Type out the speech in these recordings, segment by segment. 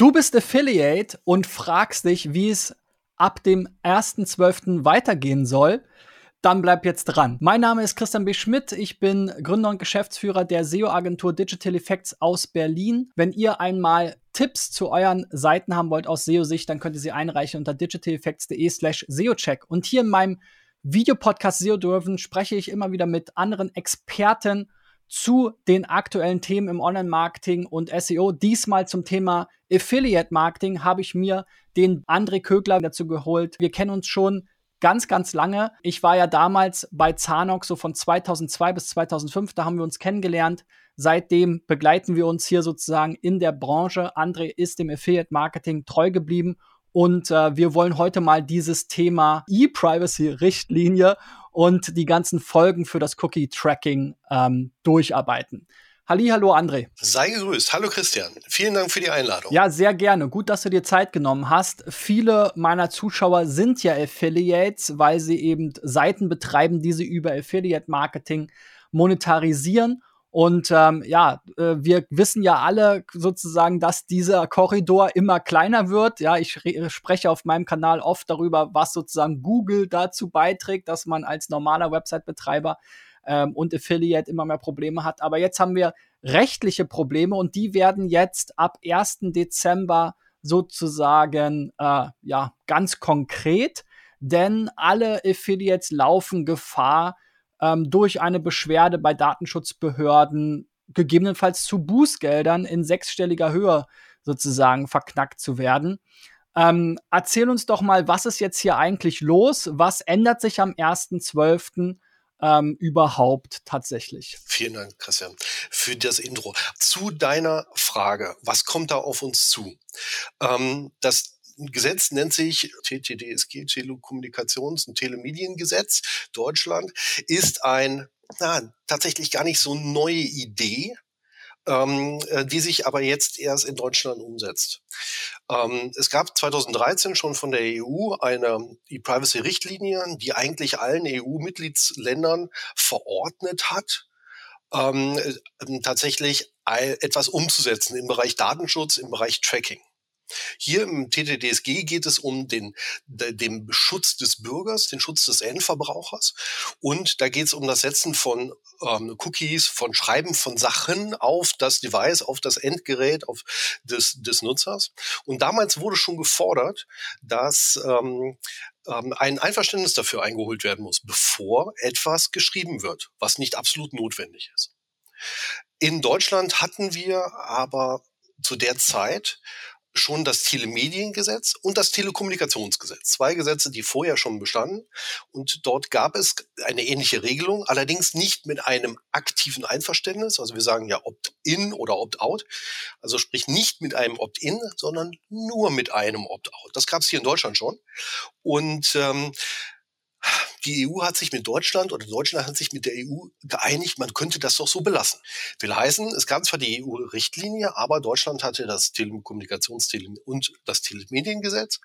Du bist Affiliate und fragst dich, wie es ab dem 1.12. weitergehen soll. Dann bleib jetzt dran. Mein Name ist Christian B. Schmidt. Ich bin Gründer und Geschäftsführer der SEO-Agentur Digital Effects aus Berlin. Wenn ihr einmal Tipps zu euren Seiten haben wollt aus SEO-Sicht, dann könnt ihr sie einreichen unter digitaleffects.de slash SEO-Check. Und hier in meinem Videopodcast SEO Dürfen spreche ich immer wieder mit anderen Experten zu den aktuellen Themen im Online-Marketing und SEO. Diesmal zum Thema Affiliate-Marketing habe ich mir den André Kögler dazu geholt. Wir kennen uns schon ganz, ganz lange. Ich war ja damals bei Zanox so von 2002 bis 2005, da haben wir uns kennengelernt. Seitdem begleiten wir uns hier sozusagen in der Branche. André ist dem Affiliate-Marketing treu geblieben und äh, wir wollen heute mal dieses Thema E-Privacy-Richtlinie und die ganzen Folgen für das Cookie-Tracking ähm, durcharbeiten. Hallo, André. Sei gegrüßt. Hallo Christian. Vielen Dank für die Einladung. Ja, sehr gerne. Gut, dass du dir Zeit genommen hast. Viele meiner Zuschauer sind ja Affiliates, weil sie eben Seiten betreiben, die sie über Affiliate Marketing monetarisieren. Und ähm, ja, äh, wir wissen ja alle sozusagen, dass dieser Korridor immer kleiner wird. Ja, ich spreche auf meinem Kanal oft darüber, was sozusagen Google dazu beiträgt, dass man als normaler Website-Betreiber ähm, und Affiliate immer mehr Probleme hat. Aber jetzt haben wir rechtliche Probleme und die werden jetzt ab 1. Dezember sozusagen äh, ja ganz konkret, denn alle Affiliates laufen Gefahr, ähm, durch eine Beschwerde bei Datenschutzbehörden gegebenenfalls zu Bußgeldern in sechsstelliger Höhe sozusagen verknackt zu werden. Ähm, erzähl uns doch mal, was ist jetzt hier eigentlich los? Was ändert sich am 1.12. Ähm, überhaupt tatsächlich? Vielen Dank, Christian, für das Intro. Zu deiner Frage, was kommt da auf uns zu? Ähm, das Gesetz nennt sich TTDSG, Telekommunikations- und Telemediengesetz Deutschland, ist ein na, tatsächlich gar nicht so neue Idee, ähm, äh, die sich aber jetzt erst in Deutschland umsetzt. Ähm, es gab 2013 schon von der EU eine E-Privacy-Richtlinie, die eigentlich allen EU-Mitgliedsländern verordnet hat, ähm, äh, tatsächlich etwas umzusetzen im Bereich Datenschutz, im Bereich Tracking. Hier im TTDSG geht es um den, den Schutz des Bürgers, den Schutz des Endverbrauchers. Und da geht es um das Setzen von ähm, Cookies, von Schreiben von Sachen auf das Device, auf das Endgerät auf des, des Nutzers. Und damals wurde schon gefordert, dass ähm, ähm, ein Einverständnis dafür eingeholt werden muss, bevor etwas geschrieben wird, was nicht absolut notwendig ist. In Deutschland hatten wir aber zu der Zeit schon das Telemediengesetz und das Telekommunikationsgesetz. Zwei Gesetze, die vorher schon bestanden. Und dort gab es eine ähnliche Regelung, allerdings nicht mit einem aktiven Einverständnis. Also wir sagen ja Opt-in oder Opt-out. Also sprich nicht mit einem Opt-in, sondern nur mit einem Opt-out. Das gab es hier in Deutschland schon. Und ähm, die EU hat sich mit Deutschland oder Deutschland hat sich mit der EU geeinigt, man könnte das doch so belassen. Will heißen, es gab zwar die EU-Richtlinie, aber Deutschland hatte das Telekommunikationstele und das Telemediengesetz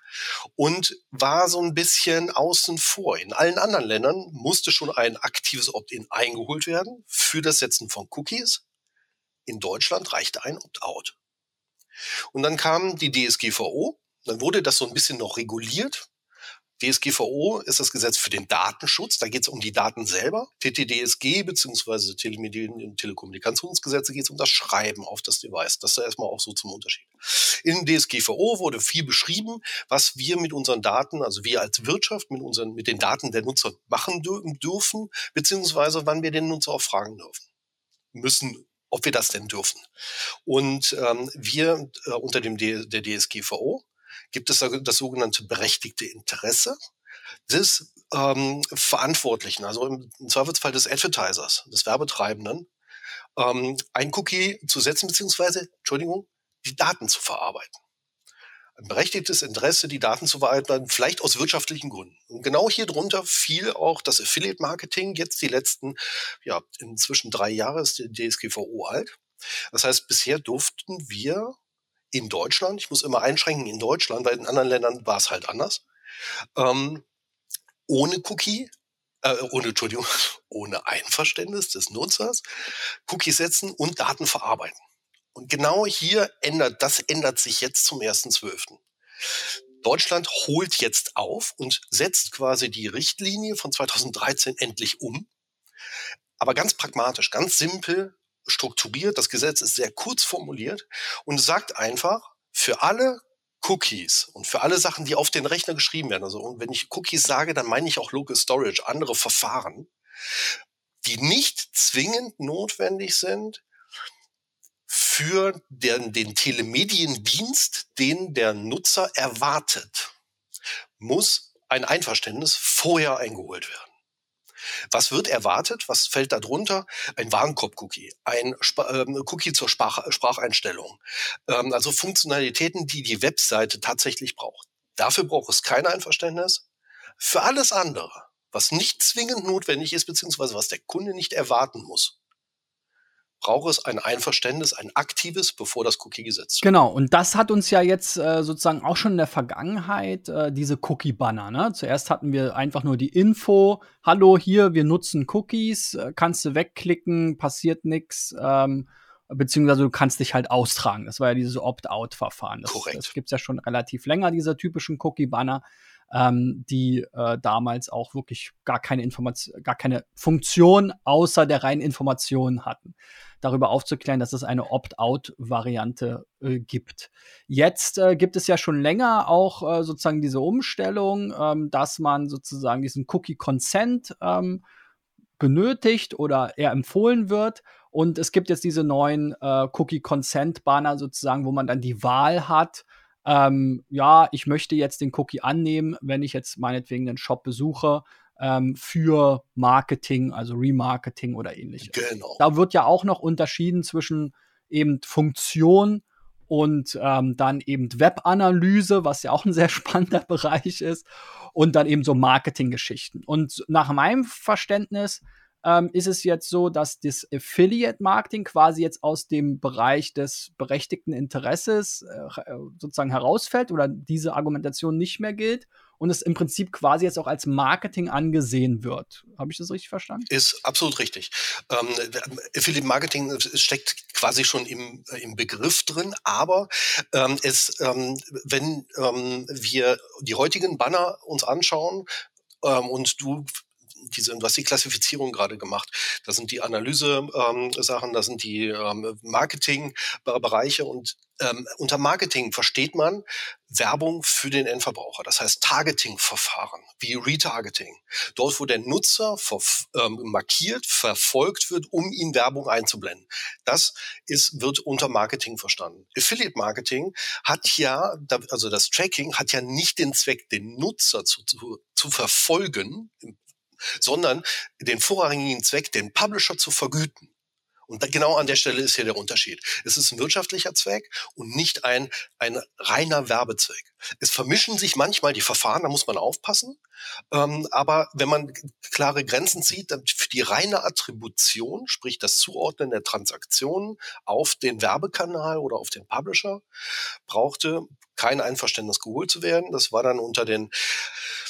und war so ein bisschen außen vor. In allen anderen Ländern musste schon ein aktives Opt-in eingeholt werden für das Setzen von Cookies. In Deutschland reichte ein Opt-out. Und dann kam die DSGVO, dann wurde das so ein bisschen noch reguliert, DSGVO ist das Gesetz für den Datenschutz. Da geht es um die Daten selber. TTDSG bzw. Telemedien- und Telekommunikationsgesetze geht es um das Schreiben auf das Device. Das ist erstmal auch so zum Unterschied. In DSGVO wurde viel beschrieben, was wir mit unseren Daten, also wir als Wirtschaft mit unseren, mit den Daten der Nutzer machen dürfen, beziehungsweise wann wir den Nutzer auch fragen dürfen. Müssen ob wir das denn dürfen. Und ähm, wir äh, unter dem D der DSGVO gibt es das sogenannte berechtigte Interesse des ähm, Verantwortlichen, also im, Zweifelsfall des Advertisers, des Werbetreibenden, ähm, ein Cookie zu setzen, beziehungsweise, Entschuldigung, die Daten zu verarbeiten. Ein berechtigtes Interesse, die Daten zu verarbeiten, vielleicht aus wirtschaftlichen Gründen. Und genau hier drunter fiel auch das Affiliate-Marketing, jetzt die letzten, ja, inzwischen drei Jahre ist die DSGVO alt. Das heißt, bisher durften wir in Deutschland, ich muss immer einschränken in Deutschland, weil in anderen Ländern war es halt anders, ähm, ohne Cookie, äh, ohne, Entschuldigung, ohne Einverständnis des Nutzers, Cookies setzen und Daten verarbeiten. Und genau hier ändert, das ändert sich jetzt zum 1.12. Deutschland holt jetzt auf und setzt quasi die Richtlinie von 2013 endlich um. Aber ganz pragmatisch, ganz simpel strukturiert. Das Gesetz ist sehr kurz formuliert und sagt einfach, für alle Cookies und für alle Sachen, die auf den Rechner geschrieben werden, also und wenn ich Cookies sage, dann meine ich auch Local Storage, andere Verfahren, die nicht zwingend notwendig sind für den, den Telemediendienst, den der Nutzer erwartet, muss ein Einverständnis vorher eingeholt werden. Was wird erwartet? Was fällt da drunter? Ein Warenkorb-Cookie, ein Sp ähm, Cookie zur Sprach Spracheinstellung. Ähm, also Funktionalitäten, die die Webseite tatsächlich braucht. Dafür braucht es kein Einverständnis. Für alles andere, was nicht zwingend notwendig ist, beziehungsweise was der Kunde nicht erwarten muss, braucht es ein Einverständnis, ein aktives, bevor das Cookie gesetzt wird. Genau, und das hat uns ja jetzt äh, sozusagen auch schon in der Vergangenheit äh, diese Cookie-Banner. Ne? Zuerst hatten wir einfach nur die Info, hallo hier, wir nutzen Cookies, äh, kannst du wegklicken, passiert nichts. Ähm, beziehungsweise du kannst dich halt austragen. Das war ja dieses Opt-out-Verfahren. Das, Korrekt. das gibt es ja schon relativ länger, diese typischen Cookie-Banner ähm, die äh, damals auch wirklich gar keine Information, gar keine Funktion außer der reinen Information hatten. Darüber aufzuklären, dass es eine Opt-out-Variante äh, gibt. Jetzt äh, gibt es ja schon länger auch äh, sozusagen diese Umstellung, ähm, dass man sozusagen diesen Cookie-Consent ähm, benötigt oder eher empfohlen wird. Und es gibt jetzt diese neuen äh, Cookie-Consent-Banner sozusagen, wo man dann die Wahl hat, ähm, ja, ich möchte jetzt den Cookie annehmen, wenn ich jetzt meinetwegen den Shop besuche ähm, für Marketing, also Remarketing oder ähnliches. Genau. Da wird ja auch noch unterschieden zwischen eben Funktion und ähm, dann eben Webanalyse, was ja auch ein sehr spannender Bereich ist, und dann eben so Marketinggeschichten. Und nach meinem Verständnis ähm, ist es jetzt so, dass das Affiliate-Marketing quasi jetzt aus dem Bereich des berechtigten Interesses äh, äh, sozusagen herausfällt oder diese Argumentation nicht mehr gilt und es im Prinzip quasi jetzt auch als Marketing angesehen wird. Habe ich das richtig verstanden? Ist absolut richtig. Ähm, Affiliate Marketing steckt quasi schon im, im Begriff drin, aber ähm, es, ähm, wenn ähm, wir die heutigen Banner uns anschauen, ähm, und du diese, du hast die Klassifizierung gerade gemacht. Das sind die Analyse-Sachen, ähm, das sind die ähm, Marketing-Bereiche und ähm, unter Marketing versteht man Werbung für den Endverbraucher. Das heißt Targeting-Verfahren wie Retargeting. Dort, wo der Nutzer ähm, markiert, verfolgt wird, um ihn Werbung einzublenden. Das ist, wird unter Marketing verstanden. Affiliate Marketing hat ja, also das Tracking hat ja nicht den Zweck, den Nutzer zu, zu, zu verfolgen, sondern den vorrangigen Zweck, den Publisher zu vergüten. Und genau an der Stelle ist hier der Unterschied. Es ist ein wirtschaftlicher Zweck und nicht ein, ein reiner Werbezweck. Es vermischen sich manchmal die Verfahren, da muss man aufpassen. Ähm, aber wenn man klare Grenzen zieht, dann für die reine Attribution, sprich das Zuordnen der Transaktionen auf den Werbekanal oder auf den Publisher, brauchte kein Einverständnis geholt zu werden. Das war dann unter den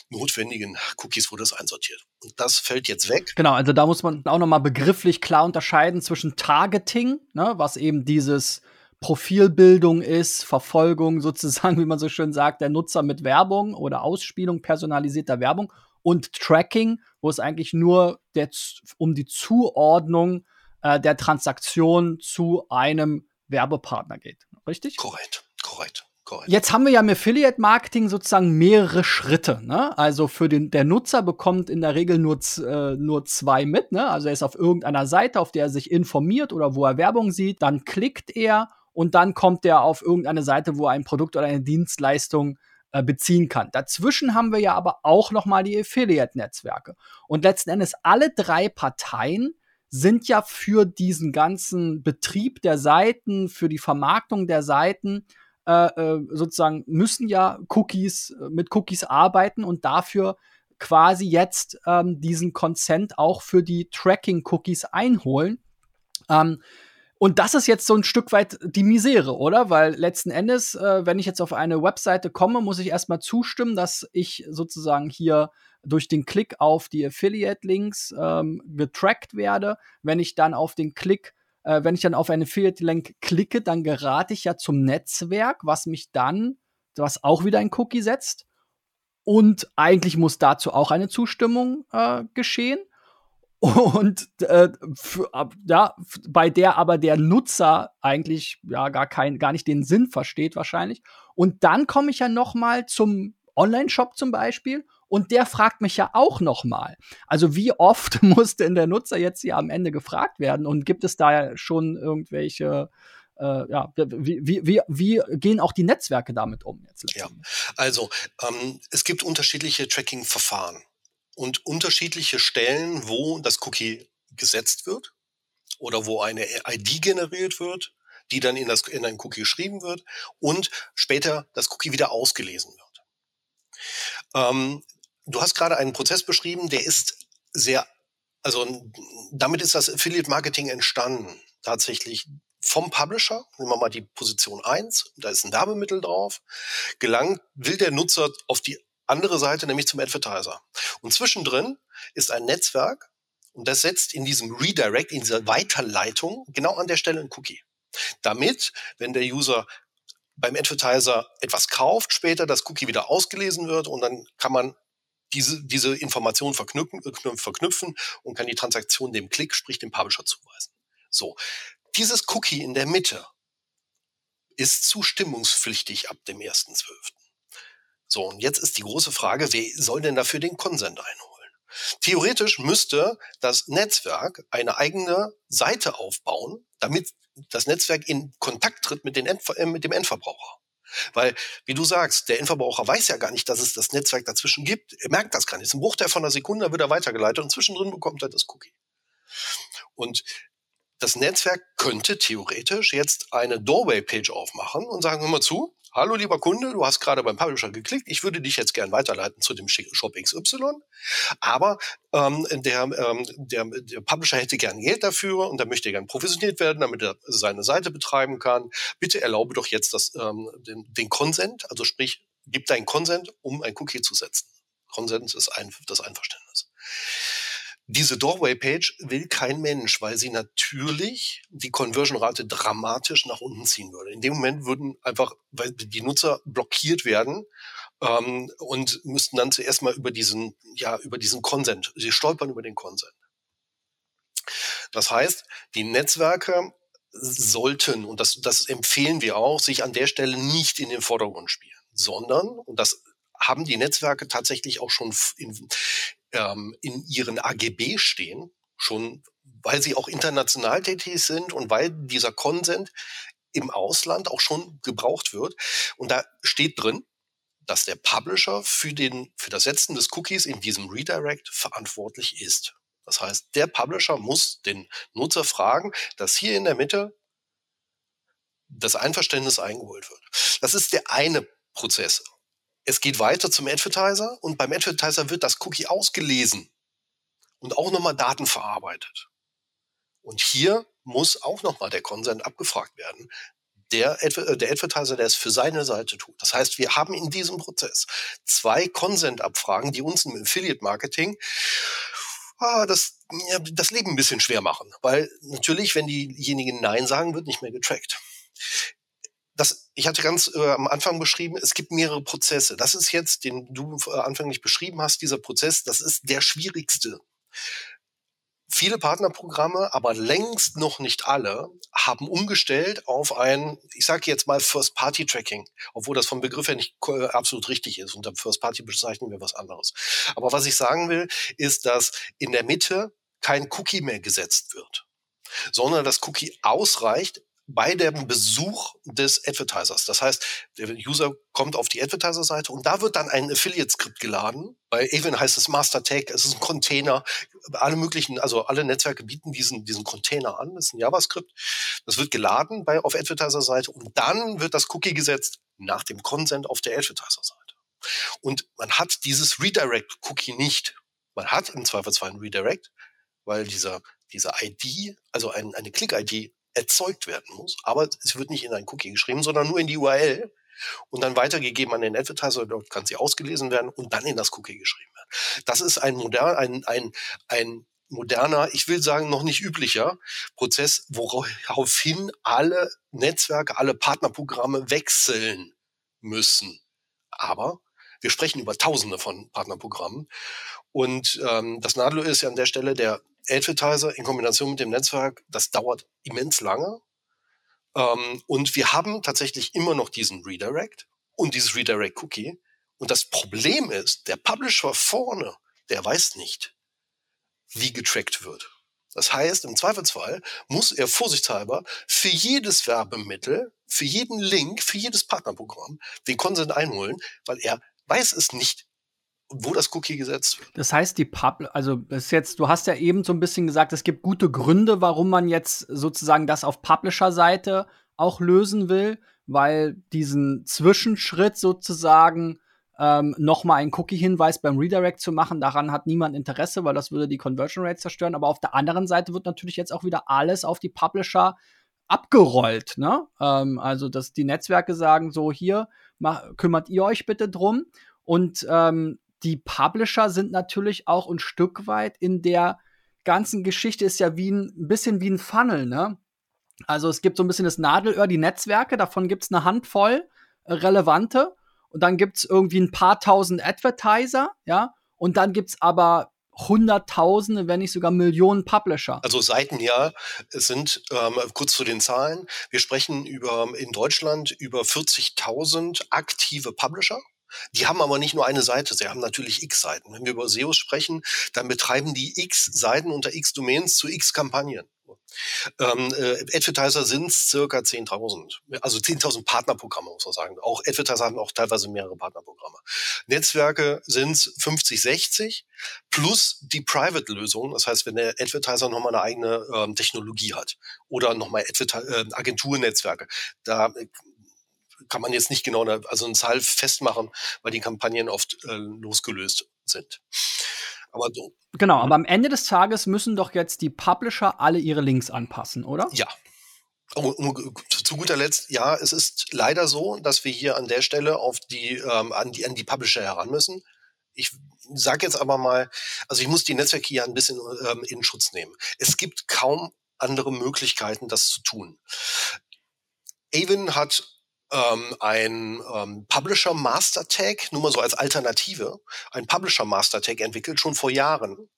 notwendigen Cookies wurde es einsortiert. Und das fällt jetzt weg. Genau, also da muss man auch nochmal begrifflich klar unterscheiden zwischen Targeting, ne, was eben dieses Profilbildung ist, Verfolgung sozusagen, wie man so schön sagt, der Nutzer mit Werbung oder Ausspielung personalisierter Werbung und Tracking, wo es eigentlich nur der, um die Zuordnung äh, der Transaktion zu einem Werbepartner geht. Richtig? Korrekt, korrekt. Correct. Jetzt haben wir ja im Affiliate Marketing sozusagen mehrere Schritte. Ne? Also für den der Nutzer bekommt in der Regel nur äh, nur zwei mit. Ne? Also er ist auf irgendeiner Seite, auf der er sich informiert oder wo er Werbung sieht. Dann klickt er und dann kommt er auf irgendeine Seite, wo er ein Produkt oder eine Dienstleistung äh, beziehen kann. Dazwischen haben wir ja aber auch noch mal die Affiliate-Netzwerke. Und letzten Endes alle drei Parteien sind ja für diesen ganzen Betrieb der Seiten, für die Vermarktung der Seiten äh, äh, sozusagen müssen ja Cookies äh, mit Cookies arbeiten und dafür quasi jetzt ähm, diesen Consent auch für die Tracking-Cookies einholen. Ähm, und das ist jetzt so ein Stück weit die Misere, oder? Weil letzten Endes, äh, wenn ich jetzt auf eine Webseite komme, muss ich erstmal zustimmen, dass ich sozusagen hier durch den Klick auf die Affiliate-Links ähm, getrackt werde. Wenn ich dann auf den Klick äh, wenn ich dann auf einen Affiliate-Link klicke, dann gerate ich ja zum Netzwerk, was mich dann, was auch wieder ein Cookie setzt. Und eigentlich muss dazu auch eine Zustimmung äh, geschehen. Und äh, für, ja, bei der aber der Nutzer eigentlich ja gar kein, gar nicht den Sinn versteht wahrscheinlich. Und dann komme ich ja noch mal zum Online-Shop zum Beispiel und der fragt mich ja auch noch mal. Also wie oft muss denn der Nutzer jetzt hier am Ende gefragt werden und gibt es da schon irgendwelche äh, ja, wie, wie, wie, wie gehen auch die Netzwerke damit um jetzt? Ja, also ähm, es gibt unterschiedliche Tracking-Verfahren und unterschiedliche Stellen, wo das Cookie gesetzt wird oder wo eine ID generiert wird, die dann in, das, in ein Cookie geschrieben wird und später das Cookie wieder ausgelesen wird. Ähm, du hast gerade einen Prozess beschrieben, der ist sehr, also damit ist das Affiliate Marketing entstanden, tatsächlich vom Publisher, nehmen wir mal die Position 1, da ist ein Werbemittel drauf, gelangt, will der Nutzer auf die andere Seite, nämlich zum Advertiser. Und zwischendrin ist ein Netzwerk und das setzt in diesem Redirect, in dieser Weiterleitung genau an der Stelle ein Cookie. Damit, wenn der User beim Advertiser etwas kauft, später das Cookie wieder ausgelesen wird und dann kann man diese, diese Information verknüpfen, verknüpfen und kann die Transaktion dem Klick, sprich dem Publisher zuweisen. So. Dieses Cookie in der Mitte ist zustimmungspflichtig ab dem 1.12. So, und jetzt ist die große Frage, wer soll denn dafür den Konsent einholen? Theoretisch müsste das Netzwerk eine eigene Seite aufbauen, damit das Netzwerk in Kontakt tritt mit, den End, äh, mit dem Endverbraucher. Weil, wie du sagst, der Endverbraucher weiß ja gar nicht, dass es das Netzwerk dazwischen gibt. Er merkt das gar nicht. Ein Bruchteil von einer Sekunde wird er weitergeleitet und zwischendrin bekommt er das Cookie. Und das Netzwerk könnte theoretisch jetzt eine Doorway-Page aufmachen und sagen, hör mal zu, hallo lieber Kunde, du hast gerade beim Publisher geklickt, ich würde dich jetzt gern weiterleiten zu dem Shop XY, aber ähm, der, ähm, der, der Publisher hätte gern Geld dafür und er möchte gern provisioniert werden, damit er seine Seite betreiben kann. Bitte erlaube doch jetzt das, ähm, den, den Consent, also sprich, gib deinen Consent, um ein Cookie zu setzen. Consent ist ein, das Einverständnis. Diese Doorway-Page will kein Mensch, weil sie natürlich die Conversion-Rate dramatisch nach unten ziehen würde. In dem Moment würden einfach, weil die Nutzer blockiert werden ähm, und müssten dann zuerst mal über diesen, ja, über diesen Consent, sie stolpern über den Consent. Das heißt, die Netzwerke sollten, und das, das empfehlen wir auch, sich an der Stelle nicht in den Vordergrund spielen, sondern, und das haben die Netzwerke tatsächlich auch schon in, ähm, in ihren AGB stehen, schon weil sie auch international tätig sind und weil dieser Consent im Ausland auch schon gebraucht wird. Und da steht drin, dass der Publisher für, den, für das Setzen des Cookies in diesem Redirect verantwortlich ist. Das heißt, der Publisher muss den Nutzer fragen, dass hier in der Mitte das Einverständnis eingeholt wird. Das ist der eine Prozess. Es geht weiter zum Advertiser und beim Advertiser wird das Cookie ausgelesen und auch nochmal Daten verarbeitet. Und hier muss auch nochmal der Consent abgefragt werden. Der, äh, der Advertiser, der es für seine Seite tut. Das heißt, wir haben in diesem Prozess zwei Consent-Abfragen, die uns im Affiliate-Marketing ah, das, ja, das Leben ein bisschen schwer machen. Weil natürlich, wenn diejenigen Nein sagen, wird nicht mehr getrackt das, ich hatte ganz äh, am Anfang beschrieben, es gibt mehrere Prozesse. Das ist jetzt, den du äh, anfänglich beschrieben hast, dieser Prozess, das ist der schwierigste. Viele Partnerprogramme, aber längst noch nicht alle, haben umgestellt auf ein, ich sage jetzt mal First-Party-Tracking, obwohl das vom Begriff her nicht äh, absolut richtig ist. Unter First-Party bezeichnen wir was anderes. Aber was ich sagen will, ist, dass in der Mitte kein Cookie mehr gesetzt wird, sondern das Cookie ausreicht, bei dem Besuch des Advertisers. Das heißt, der User kommt auf die Advertiser-Seite und da wird dann ein Affiliate-Skript geladen. Bei Avon heißt es Master Tag, es ist ein Container. Alle möglichen, also alle Netzwerke bieten diesen, diesen Container an. Das ist ein JavaScript. Das wird geladen bei, auf Advertiser-Seite und dann wird das Cookie gesetzt nach dem Consent auf der Advertiser-Seite. Und man hat dieses Redirect-Cookie nicht. Man hat im Zweifelsfall ein Redirect, weil dieser, diese ID, also ein, eine Click-ID erzeugt werden muss. Aber es wird nicht in ein Cookie geschrieben, sondern nur in die URL und dann weitergegeben an den Advertiser. Dort kann sie ausgelesen werden und dann in das Cookie geschrieben werden. Das ist ein modern, ein, ein, ein moderner, ich will sagen noch nicht üblicher Prozess, woraufhin alle Netzwerke, alle Partnerprogramme wechseln müssen. Aber wir sprechen über Tausende von Partnerprogrammen. Und ähm, das Nadel ist ja an der Stelle der Advertiser in Kombination mit dem Netzwerk. Das dauert immens lange. Ähm, und wir haben tatsächlich immer noch diesen Redirect und dieses Redirect Cookie. Und das Problem ist, der Publisher vorne, der weiß nicht, wie getrackt wird. Das heißt, im Zweifelsfall muss er vorsichtshalber für jedes Werbemittel, für jeden Link, für jedes Partnerprogramm den Consent einholen, weil er weiß es nicht, wo das Cookie gesetzt wird. Das heißt, die Pub, also ist jetzt, du hast ja eben so ein bisschen gesagt, es gibt gute Gründe, warum man jetzt sozusagen das auf Publisher-Seite auch lösen will, weil diesen Zwischenschritt sozusagen ähm, nochmal einen Cookie-Hinweis beim Redirect zu machen, daran hat niemand Interesse, weil das würde die Conversion Rate zerstören. Aber auf der anderen Seite wird natürlich jetzt auch wieder alles auf die Publisher abgerollt. Ne? Ähm, also, dass die Netzwerke sagen, so hier, mach, kümmert ihr euch bitte drum. Und ähm, die Publisher sind natürlich auch ein Stück weit in der ganzen Geschichte ist ja wie ein, ein bisschen wie ein Funnel, ne? Also es gibt so ein bisschen das Nadelöhr, die Netzwerke, davon gibt es eine Handvoll äh, relevante und dann gibt es irgendwie ein paar tausend Advertiser, ja, und dann gibt es aber Hunderttausende, wenn nicht sogar Millionen Publisher. Also Seiten ja, sind ähm, kurz zu den Zahlen. Wir sprechen über in Deutschland über 40.000 aktive Publisher. Die haben aber nicht nur eine Seite, sie haben natürlich x Seiten. Wenn wir über SEOs sprechen, dann betreiben die x Seiten unter x Domains zu x Kampagnen. Ähm, äh, Advertiser sind circa 10.000, also 10.000 Partnerprogramme, muss man sagen. Auch Advertiser haben auch teilweise mehrere Partnerprogramme. Netzwerke sind 50, 60 plus die Private-Lösung. Das heißt, wenn der Advertiser nochmal eine eigene ähm, Technologie hat oder nochmal äh, Agenturnetzwerke, da äh, kann man jetzt nicht genau eine, also eine Zahl festmachen, weil die Kampagnen oft äh, losgelöst sind. Aber so. Genau, aber am Ende des Tages müssen doch jetzt die Publisher alle ihre Links anpassen, oder? Ja. Um, zu guter Letzt, ja, es ist leider so, dass wir hier an der Stelle auf die, ähm, an die, an die Publisher heran müssen. Ich sage jetzt aber mal, also ich muss die Netzwerke hier ein bisschen ähm, in Schutz nehmen. Es gibt kaum andere Möglichkeiten, das zu tun. Avon hat ähm, ein ähm, Publisher Master Tag, nur mal so als Alternative, ein Publisher Master Tag entwickelt, schon vor Jahren,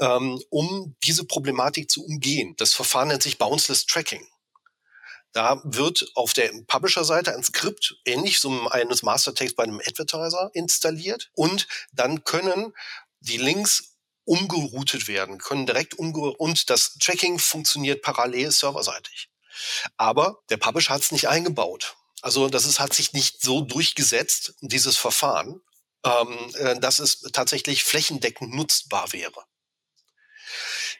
ähm, um diese Problematik zu umgehen. Das Verfahren nennt sich Bounceless Tracking. Da wird auf der Publisher-Seite ein Skript ähnlich so eines Master Tags bei einem Advertiser installiert und dann können die Links umgeroutet werden, können direkt umge und das Tracking funktioniert parallel serverseitig. Aber der Publisher hat es nicht eingebaut. Also das ist, hat sich nicht so durchgesetzt, dieses Verfahren, ähm, äh, dass es tatsächlich flächendeckend nutzbar wäre.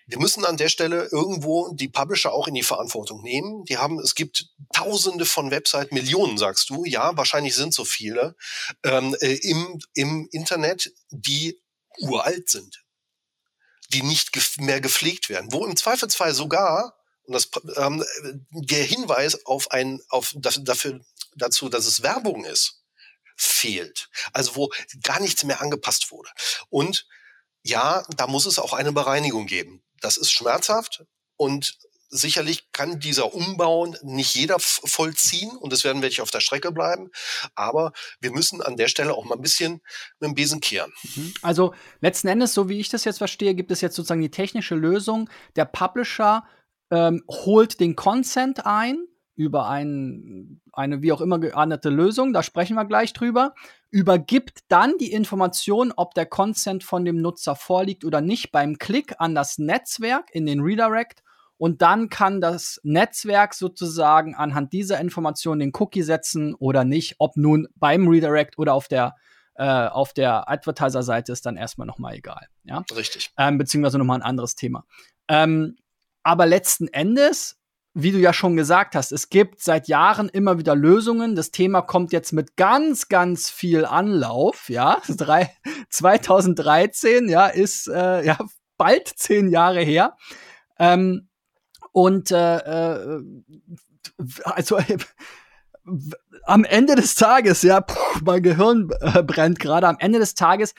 Wir müssen an der Stelle irgendwo die Publisher auch in die Verantwortung nehmen. Die haben, es gibt Tausende von Websites, Millionen, sagst du. Ja, wahrscheinlich sind so viele ähm, äh, im, im Internet, die uralt sind, die nicht gef mehr gepflegt werden, wo im Zweifelsfall sogar und das, ähm, der Hinweis auf ein, auf dafür, dazu, dass es Werbung ist, fehlt. Also wo gar nichts mehr angepasst wurde. Und ja, da muss es auch eine Bereinigung geben. Das ist schmerzhaft und sicherlich kann dieser Umbau nicht jeder vollziehen und es werden welche auf der Strecke bleiben. Aber wir müssen an der Stelle auch mal ein bisschen mit dem Besen kehren. Mhm. Also letzten Endes, so wie ich das jetzt verstehe, gibt es jetzt sozusagen die technische Lösung. Der Publisher ähm, holt den Consent ein über ein, eine wie auch immer geahnete Lösung, da sprechen wir gleich drüber, übergibt dann die Information, ob der Consent von dem Nutzer vorliegt oder nicht, beim Klick an das Netzwerk in den Redirect und dann kann das Netzwerk sozusagen anhand dieser Information den Cookie setzen oder nicht, ob nun beim Redirect oder auf der äh, auf der Advertiser-Seite ist dann erstmal nochmal egal. Ja? Richtig. Ähm, beziehungsweise nochmal ein anderes Thema. Ähm, aber letzten Endes wie du ja schon gesagt hast, es gibt seit Jahren immer wieder Lösungen. Das Thema kommt jetzt mit ganz, ganz viel Anlauf. Ja, 2013, ja, ist äh, ja bald zehn Jahre her. Ähm, und äh, äh, also am Ende des Tages, ja, pff, mein Gehirn äh, brennt gerade. Am Ende des Tages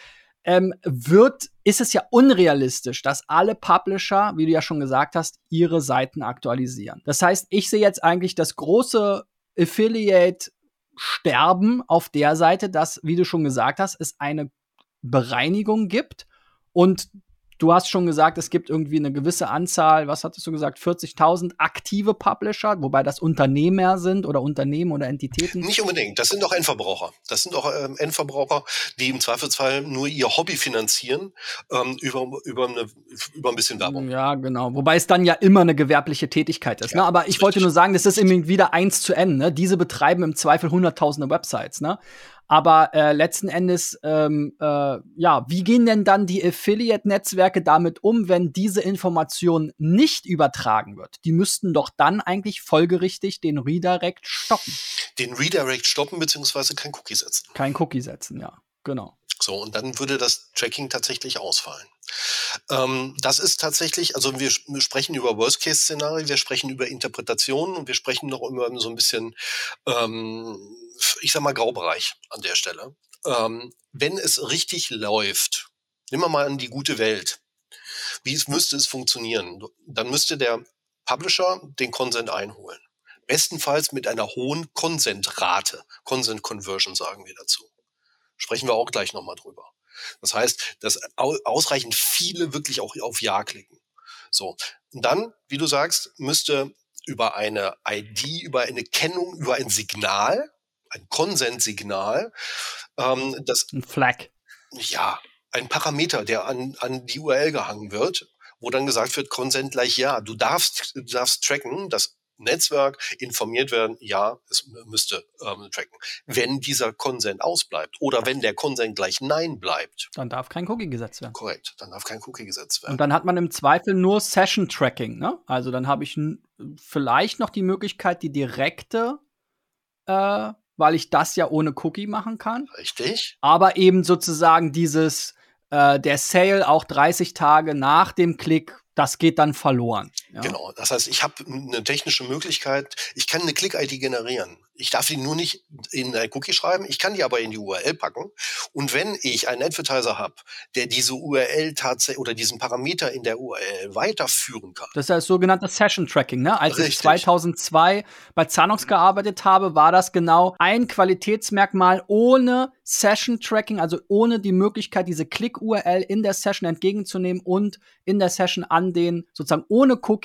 ähm, wird, ist es ja unrealistisch, dass alle Publisher, wie du ja schon gesagt hast, ihre Seiten aktualisieren. Das heißt, ich sehe jetzt eigentlich das große Affiliate sterben auf der Seite, dass, wie du schon gesagt hast, es eine Bereinigung gibt und Du hast schon gesagt, es gibt irgendwie eine gewisse Anzahl, was hattest du gesagt, 40.000 aktive Publisher, wobei das Unternehmer sind oder Unternehmen oder Entitäten? Nicht unbedingt, das sind doch Endverbraucher. Das sind doch ähm, Endverbraucher, die im Zweifelsfall nur ihr Hobby finanzieren ähm, über, über, eine, über ein bisschen Werbung. Ja, genau. Wobei es dann ja immer eine gewerbliche Tätigkeit ist. Ne? Ja, ne? Aber ich wollte nur sagen, das ist irgendwie wieder eins zu N. Ne? Diese betreiben im Zweifel hunderttausende Websites. Ne? Aber äh, letzten Endes, ähm, äh, ja, wie gehen denn dann die Affiliate-Netzwerke damit um, wenn diese Information nicht übertragen wird? Die müssten doch dann eigentlich folgerichtig den Redirect stoppen. Den Redirect stoppen, beziehungsweise kein Cookie setzen. Kein Cookie setzen, ja, genau. So, und dann würde das Tracking tatsächlich ausfallen. Ähm, das ist tatsächlich, also wir, wir sprechen über Worst-Case-Szenarien, wir sprechen über Interpretationen und wir sprechen noch immer so ein bisschen, ähm, ich sag mal, Graubereich an der Stelle. Ähm, wenn es richtig läuft, nehmen wir mal an die gute Welt. Wie es müsste es funktionieren? Dann müsste der Publisher den Consent einholen. Bestenfalls mit einer hohen Consent-Rate. Consent Conversion sagen wir dazu. Sprechen wir auch gleich nochmal drüber. Das heißt, dass ausreichend viele wirklich auch auf Ja klicken. So. Und dann, wie du sagst, müsste über eine ID, über eine Kennung, über ein Signal, ein Konsenssignal, ähm, das. Ein Flag. Ja, ein Parameter, der an, an die URL gehangen wird, wo dann gesagt wird, Konsent gleich ja. Du darfst, du darfst tracken, dass Netzwerk informiert werden, ja, es müsste ähm, tracken. Wenn dieser Konsent ausbleibt oder wenn der Konsent gleich Nein bleibt. Dann darf kein Cookie gesetzt werden. Korrekt, dann darf kein Cookie gesetzt werden. Und dann hat man im Zweifel nur Session Tracking, ne? Also dann habe ich vielleicht noch die Möglichkeit, die direkte, äh, weil ich das ja ohne Cookie machen kann. Richtig. Aber eben sozusagen dieses, äh, der Sale auch 30 Tage nach dem Klick das geht dann verloren. Ja? Genau. Das heißt, ich habe eine technische Möglichkeit, ich kann eine Click-ID generieren. Ich darf die nur nicht in ein Cookie schreiben, ich kann die aber in die URL packen. Und wenn ich einen Advertiser habe, der diese URL tatsächlich oder diesen Parameter in der URL weiterführen kann. Das ist das sogenannte Session Tracking. Ne? Als Richtig. ich 2002 bei Zanox gearbeitet habe, war das genau ein Qualitätsmerkmal ohne Session Tracking, also ohne die Möglichkeit, diese Click-URL in der Session entgegenzunehmen und in der Session an den, sozusagen ohne Cookie,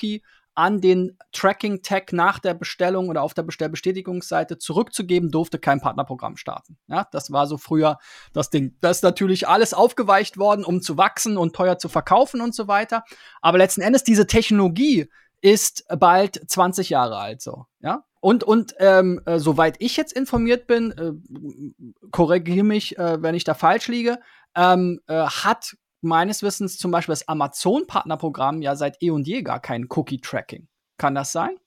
an den Tracking-Tag nach der Bestellung oder auf der Bestellbestätigungsseite zurückzugeben, durfte kein Partnerprogramm starten. Ja, das war so früher das Ding. Das ist natürlich alles aufgeweicht worden, um zu wachsen und teuer zu verkaufen und so weiter. Aber letzten Endes, diese Technologie ist bald 20 Jahre alt, so. Ja, und, und ähm, äh, soweit ich jetzt informiert bin, äh, korrigiere mich, äh, wenn ich da falsch liege, ähm, äh, hat meines Wissens zum Beispiel das Amazon-Partnerprogramm ja seit eh und je gar kein Cookie-Tracking. Kann das sein?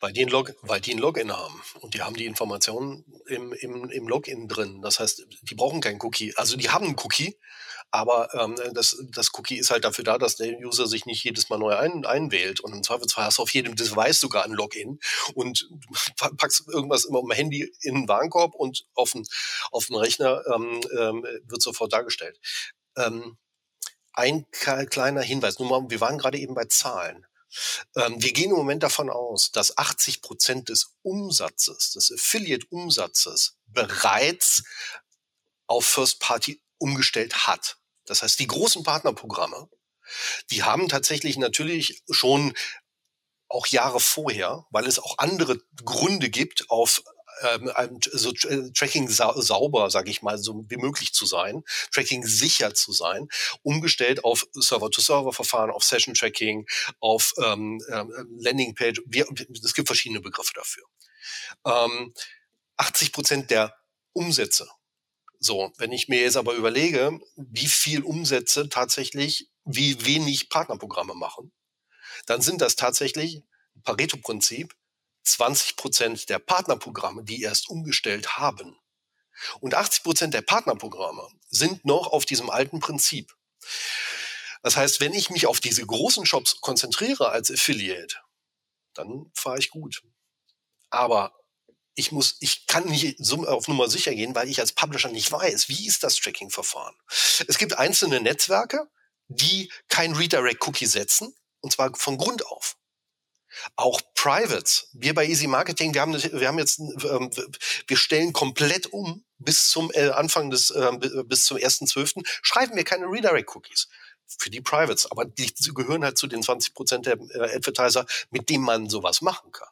Weil die, ein Log, weil die ein Login haben und die haben die Informationen im, im, im Login drin. Das heißt, die brauchen keinen Cookie. Also die haben einen Cookie, aber ähm, das, das Cookie ist halt dafür da, dass der User sich nicht jedes Mal neu ein, einwählt. Und im Zweifelsfall hast du auf jedem Device sogar ein Login und packst irgendwas immer am Handy in den Warenkorb und auf dem, auf Rechner ähm, ähm, wird sofort dargestellt. Ähm, ein kleiner Hinweis, nur mal, wir waren gerade eben bei Zahlen. Ähm, wir gehen im Moment davon aus, dass 80 Prozent des Umsatzes, des Affiliate-Umsatzes bereits auf First Party umgestellt hat. Das heißt, die großen Partnerprogramme, die haben tatsächlich natürlich schon auch Jahre vorher, weil es auch andere Gründe gibt, auf ähm, so äh, Tracking sa sauber, sage ich mal, so wie möglich zu sein, Tracking sicher zu sein, umgestellt auf Server-to-Server-Verfahren, auf Session-Tracking, auf ähm, ähm, Landing-Page. Es gibt verschiedene Begriffe dafür. Ähm, 80 Prozent der Umsätze so, wenn ich mir jetzt aber überlege, wie viel Umsätze tatsächlich, wie wenig Partnerprogramme machen, dann sind das tatsächlich Pareto-Prinzip 20 Prozent der Partnerprogramme, die erst umgestellt haben. Und 80 Prozent der Partnerprogramme sind noch auf diesem alten Prinzip. Das heißt, wenn ich mich auf diese großen Shops konzentriere als Affiliate, dann fahre ich gut. Aber ich muss, ich kann nicht auf Nummer sicher gehen, weil ich als Publisher nicht weiß, wie ist das Tracking-Verfahren. Es gibt einzelne Netzwerke, die kein Redirect-Cookie setzen, und zwar von Grund auf. Auch Privates. Wir bei Easy Marketing, wir haben, wir haben jetzt, ähm, wir stellen komplett um bis zum äh, Anfang des, äh, bis zum 1.12. schreiben wir keine Redirect-Cookies für die Privates, aber die gehören halt zu den 20 Prozent der äh, Advertiser, mit denen man sowas machen kann.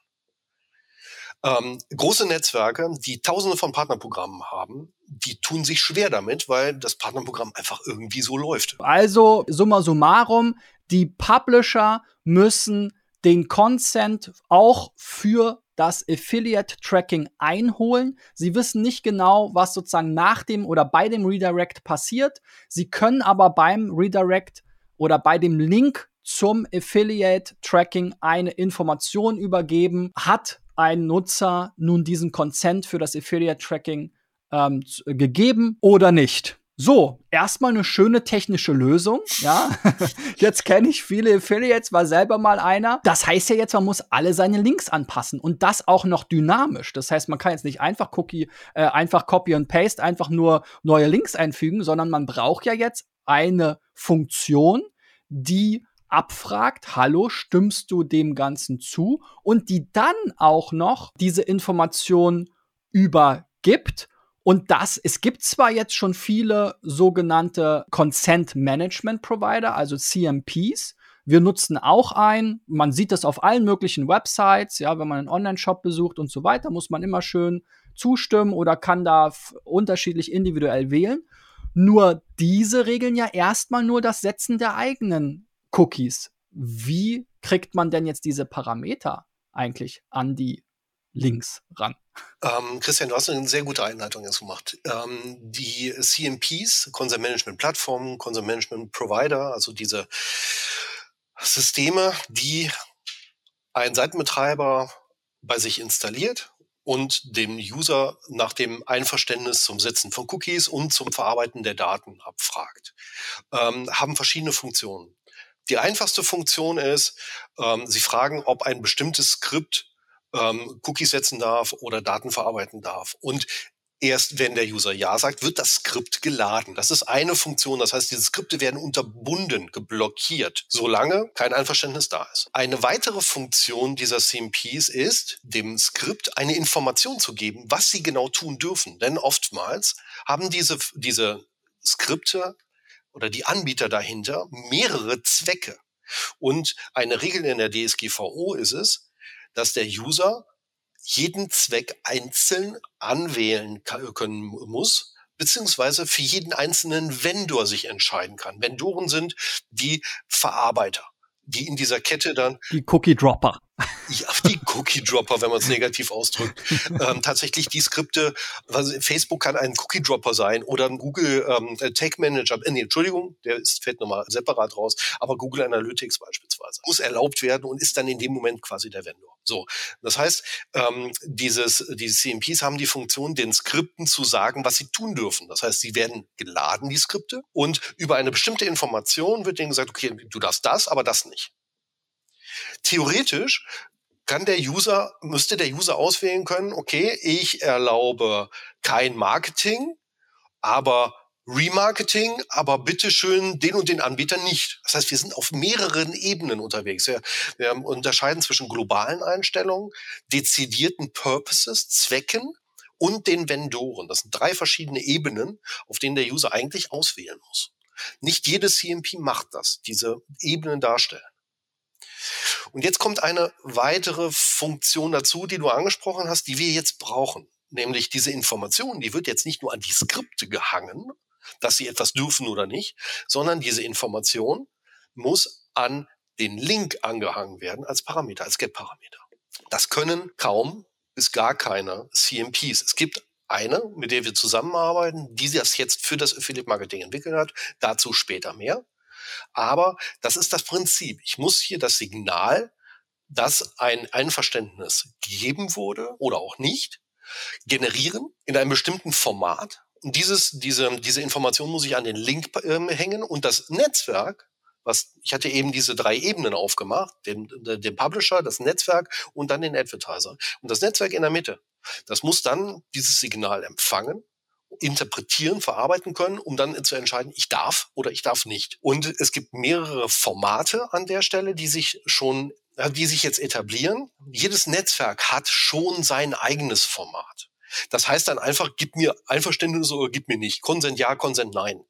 Ähm, große Netzwerke, die tausende von Partnerprogrammen haben, die tun sich schwer damit, weil das Partnerprogramm einfach irgendwie so läuft. Also, summa summarum, die Publisher müssen den Consent auch für das Affiliate Tracking einholen. Sie wissen nicht genau, was sozusagen nach dem oder bei dem Redirect passiert. Sie können aber beim Redirect oder bei dem Link zum Affiliate Tracking eine Information übergeben. Hat ein Nutzer nun diesen Consent für das Affiliate Tracking ähm, gegeben oder nicht? So, erstmal eine schöne technische Lösung, ja. jetzt kenne ich viele Affiliates, war selber mal einer. Das heißt ja jetzt, man muss alle seine Links anpassen und das auch noch dynamisch. Das heißt, man kann jetzt nicht einfach Cookie, äh, einfach Copy und Paste, einfach nur neue Links einfügen, sondern man braucht ja jetzt eine Funktion, die abfragt, hallo, stimmst du dem Ganzen zu? Und die dann auch noch diese Information übergibt und das, es gibt zwar jetzt schon viele sogenannte Consent Management Provider, also CMPs. Wir nutzen auch ein. Man sieht das auf allen möglichen Websites. Ja, wenn man einen Online-Shop besucht und so weiter, muss man immer schön zustimmen oder kann da unterschiedlich individuell wählen. Nur diese regeln ja erstmal nur das Setzen der eigenen Cookies. Wie kriegt man denn jetzt diese Parameter eigentlich an die Links ran? Ähm, Christian, du hast eine sehr gute Einleitung jetzt gemacht. Ähm, die CMPs, Consent Management Plattformen, Consent Management Provider, also diese Systeme, die ein Seitenbetreiber bei sich installiert und dem User nach dem Einverständnis zum Setzen von Cookies und zum Verarbeiten der Daten abfragt, ähm, haben verschiedene Funktionen. Die einfachste Funktion ist, ähm, sie fragen, ob ein bestimmtes Skript ähm, Cookies setzen darf oder Daten verarbeiten darf. Und erst wenn der User Ja sagt, wird das Skript geladen. Das ist eine Funktion. Das heißt, diese Skripte werden unterbunden, geblockiert, solange kein Einverständnis da ist. Eine weitere Funktion dieser CMPs ist, dem Skript eine Information zu geben, was sie genau tun dürfen. Denn oftmals haben diese, diese Skripte oder die Anbieter dahinter mehrere Zwecke. Und eine Regel in der DSGVO ist es, dass der User jeden Zweck einzeln anwählen können muss, beziehungsweise für jeden einzelnen Vendor sich entscheiden kann. Vendoren sind die Verarbeiter, die in dieser Kette dann. Die Cookie Dropper ja, die Cookie-Dropper, wenn man es negativ ausdrückt. ähm, tatsächlich die Skripte, also Facebook kann ein Cookie-Dropper sein oder ein Google ähm, Tag Manager, äh, nee, Entschuldigung, der ist, fällt nochmal separat raus, aber Google Analytics beispielsweise muss erlaubt werden und ist dann in dem Moment quasi der Vendor. So, das heißt, ähm, dieses, diese CMPs haben die Funktion, den Skripten zu sagen, was sie tun dürfen. Das heißt, sie werden geladen, die Skripte, und über eine bestimmte Information wird denen gesagt, okay, du darfst das, aber das nicht. Theoretisch kann der User, müsste der User auswählen können, okay, ich erlaube kein Marketing, aber Remarketing, aber bitteschön den und den Anbieter nicht. Das heißt, wir sind auf mehreren Ebenen unterwegs. Wir, wir unterscheiden zwischen globalen Einstellungen, dezidierten Purposes, Zwecken und den Vendoren. Das sind drei verschiedene Ebenen, auf denen der User eigentlich auswählen muss. Nicht jedes CMP macht das, diese Ebenen darstellen. Und jetzt kommt eine weitere Funktion dazu, die du angesprochen hast, die wir jetzt brauchen. Nämlich diese Information, die wird jetzt nicht nur an die Skripte gehangen, dass sie etwas dürfen oder nicht, sondern diese Information muss an den Link angehangen werden als Parameter, als Get-Parameter. Das können kaum bis gar keine CMPs. Es gibt eine, mit der wir zusammenarbeiten, die das jetzt für das Affiliate Marketing entwickelt hat. Dazu später mehr. Aber das ist das Prinzip. Ich muss hier das Signal, dass ein Einverständnis gegeben wurde oder auch nicht, generieren in einem bestimmten Format. Und dieses, diese, diese Information muss ich an den Link äh, hängen und das Netzwerk was ich hatte eben diese drei Ebenen aufgemacht, den, den Publisher, das Netzwerk und dann den Advertiser. Und das Netzwerk in der Mitte, das muss dann dieses Signal empfangen interpretieren, verarbeiten können, um dann zu entscheiden, ich darf oder ich darf nicht. Und es gibt mehrere Formate an der Stelle, die sich schon, die sich jetzt etablieren. Jedes Netzwerk hat schon sein eigenes Format. Das heißt dann einfach, gib mir Einverständnis oder gib mir nicht. Konsent ja, Konsent nein.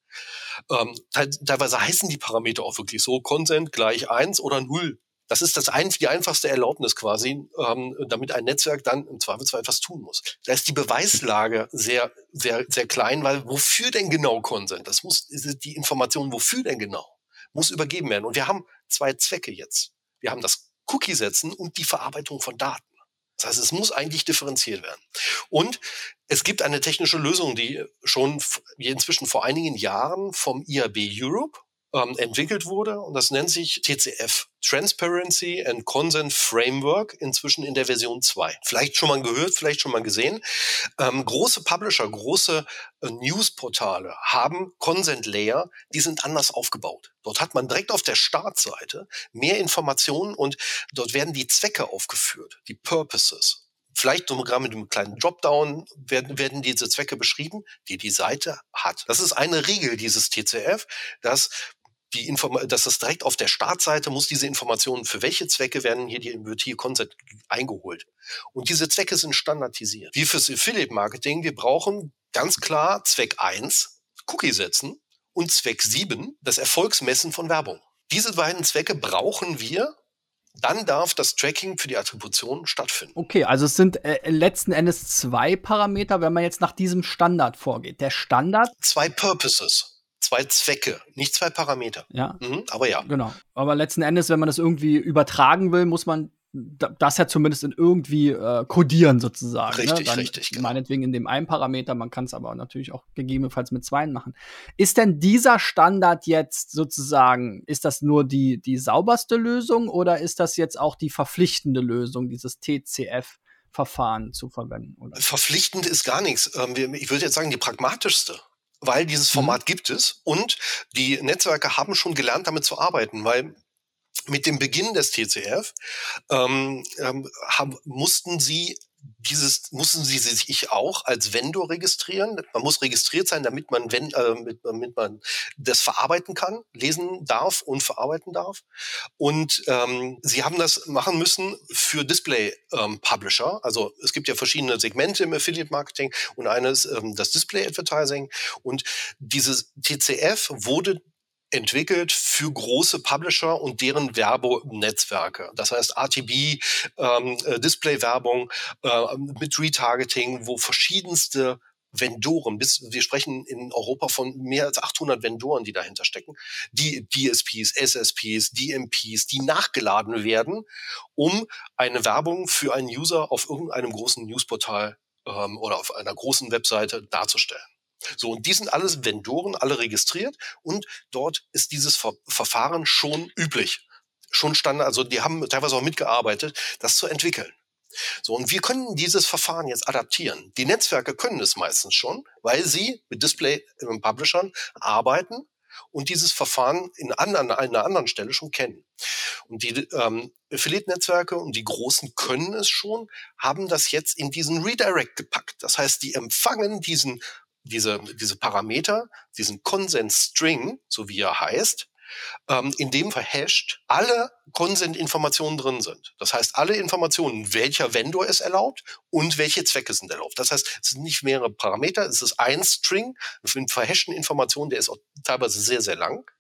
Ähm, teilweise heißen die Parameter auch wirklich so, Consent gleich eins oder null. Das ist das ein, die einfachste Erlaubnis quasi, ähm, damit ein Netzwerk dann im Zweifelsfall etwas tun muss. Da ist die Beweislage sehr, sehr, sehr klein, weil wofür denn genau Consent? Das muss, die Information, wofür denn genau, muss übergeben werden. Und wir haben zwei Zwecke jetzt. Wir haben das Cookie setzen und die Verarbeitung von Daten. Das heißt, es muss eigentlich differenziert werden. Und es gibt eine technische Lösung, die schon inzwischen vor einigen Jahren vom IAB Europe ähm, entwickelt wurde und das nennt sich TCF, Transparency and Consent Framework, inzwischen in der Version 2. Vielleicht schon mal gehört, vielleicht schon mal gesehen. Ähm, große Publisher, große äh, Newsportale haben Consent Layer, die sind anders aufgebaut. Dort hat man direkt auf der Startseite mehr Informationen und dort werden die Zwecke aufgeführt, die Purposes vielleicht sogar mit einem kleinen Dropdown werden, werden diese Zwecke beschrieben, die die Seite hat. Das ist eine Regel dieses TCF, dass die Inform dass das direkt auf der Startseite muss diese Informationen, für welche Zwecke werden hier die wird hier Content eingeholt. Und diese Zwecke sind standardisiert. Wie fürs Affiliate Marketing, wir brauchen ganz klar Zweck eins Cookie setzen und Zweck sieben das Erfolgsmessen von Werbung. Diese beiden Zwecke brauchen wir, dann darf das Tracking für die Attribution stattfinden. Okay, also es sind äh, letzten Endes zwei Parameter, wenn man jetzt nach diesem Standard vorgeht. Der Standard. Zwei Purposes zwei Zwecke, nicht zwei Parameter. Ja. Mhm, aber ja. Genau. Aber letzten Endes, wenn man das irgendwie übertragen will, muss man das ja zumindest in irgendwie äh, codieren sozusagen. Ne? Richtig, ne? Richtig. Genau. Meinetwegen in dem einen Parameter, man kann es aber natürlich auch gegebenenfalls mit zweien machen. Ist denn dieser Standard jetzt sozusagen, ist das nur die, die sauberste Lösung oder ist das jetzt auch die verpflichtende Lösung, dieses TCF? Verfahren zu verwenden. Oder? Verpflichtend ist gar nichts. Ähm, ich würde jetzt sagen, die pragmatischste weil dieses mhm. Format mhm. gibt es und die Netzwerke haben schon gelernt, damit zu arbeiten, weil mit dem Beginn des TCF ähm, ähm, haben, mussten sie dieses mussten sie sich auch als Vendor registrieren. Man muss registriert sein, damit man, wenn, äh, damit man das verarbeiten kann, lesen darf und verarbeiten darf. Und ähm, sie haben das machen müssen für Display ähm, Publisher. Also es gibt ja verschiedene Segmente im Affiliate Marketing und eines ähm, das Display Advertising. Und dieses TCF wurde entwickelt für große Publisher und deren Werbenetzwerke. Das heißt RTB, ähm, äh, Display-Werbung äh, mit Retargeting, wo verschiedenste Vendoren, bis wir sprechen in Europa von mehr als 800 Vendoren, die dahinter stecken, die DSPs, SSPs, DMPs, die nachgeladen werden, um eine Werbung für einen User auf irgendeinem großen Newsportal ähm, oder auf einer großen Webseite darzustellen. So, und die sind alles Vendoren, alle registriert und dort ist dieses Ver Verfahren schon üblich. Schon Standard, also die haben teilweise auch mitgearbeitet, das zu entwickeln. So, und wir können dieses Verfahren jetzt adaptieren. Die Netzwerke können es meistens schon, weil sie mit Display-Publishern arbeiten und dieses Verfahren in anderen, an einer anderen Stelle schon kennen. Und die ähm, Affiliate-Netzwerke und die Großen können es schon, haben das jetzt in diesen Redirect gepackt. Das heißt, die empfangen diesen diese, diese Parameter, diesen Consent-String, so wie er heißt, ähm, in dem verhasht alle Consent-Informationen drin sind. Das heißt, alle Informationen, welcher Vendor es erlaubt und welche Zwecke sind erlaubt. Das heißt, es sind nicht mehrere Parameter, es ist ein String mit verhashten Informationen, der ist auch teilweise sehr, sehr lang,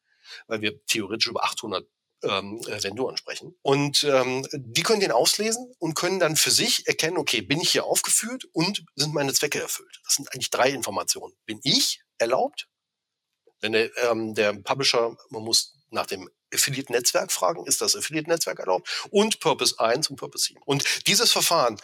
weil wir theoretisch über 800 ähm, äh, Vendoren sprechen. Und ähm, die können den auslesen und können dann für sich erkennen, okay, bin ich hier aufgeführt und sind meine Zwecke erfüllt. Das sind eigentlich drei Informationen. Bin ich erlaubt? Denn der, ähm, der Publisher, man muss nach dem Affiliate-Netzwerk fragen, ist das Affiliate-Netzwerk erlaubt? Und Purpose 1 und Purpose 7. Und dieses Verfahren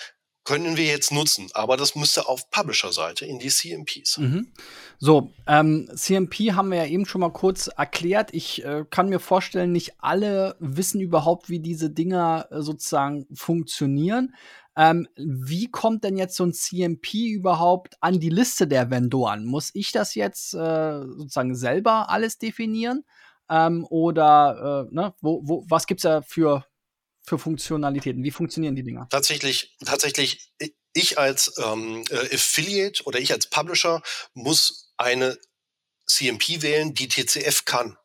können wir jetzt nutzen, aber das müsste auf Publisher-Seite in die CMPs. Mhm. So, ähm, CMP haben wir ja eben schon mal kurz erklärt. Ich äh, kann mir vorstellen, nicht alle wissen überhaupt, wie diese Dinger äh, sozusagen funktionieren. Ähm, wie kommt denn jetzt so ein CMP überhaupt an die Liste der Vendoren? Muss ich das jetzt äh, sozusagen selber alles definieren? Ähm, oder äh, ne, wo, wo, was gibt's da für, für Funktionalitäten? Wie funktionieren die Dinger? Tatsächlich, tatsächlich, ich als ähm, äh, Affiliate oder ich als Publisher muss eine CMP wählen, die TCF kann.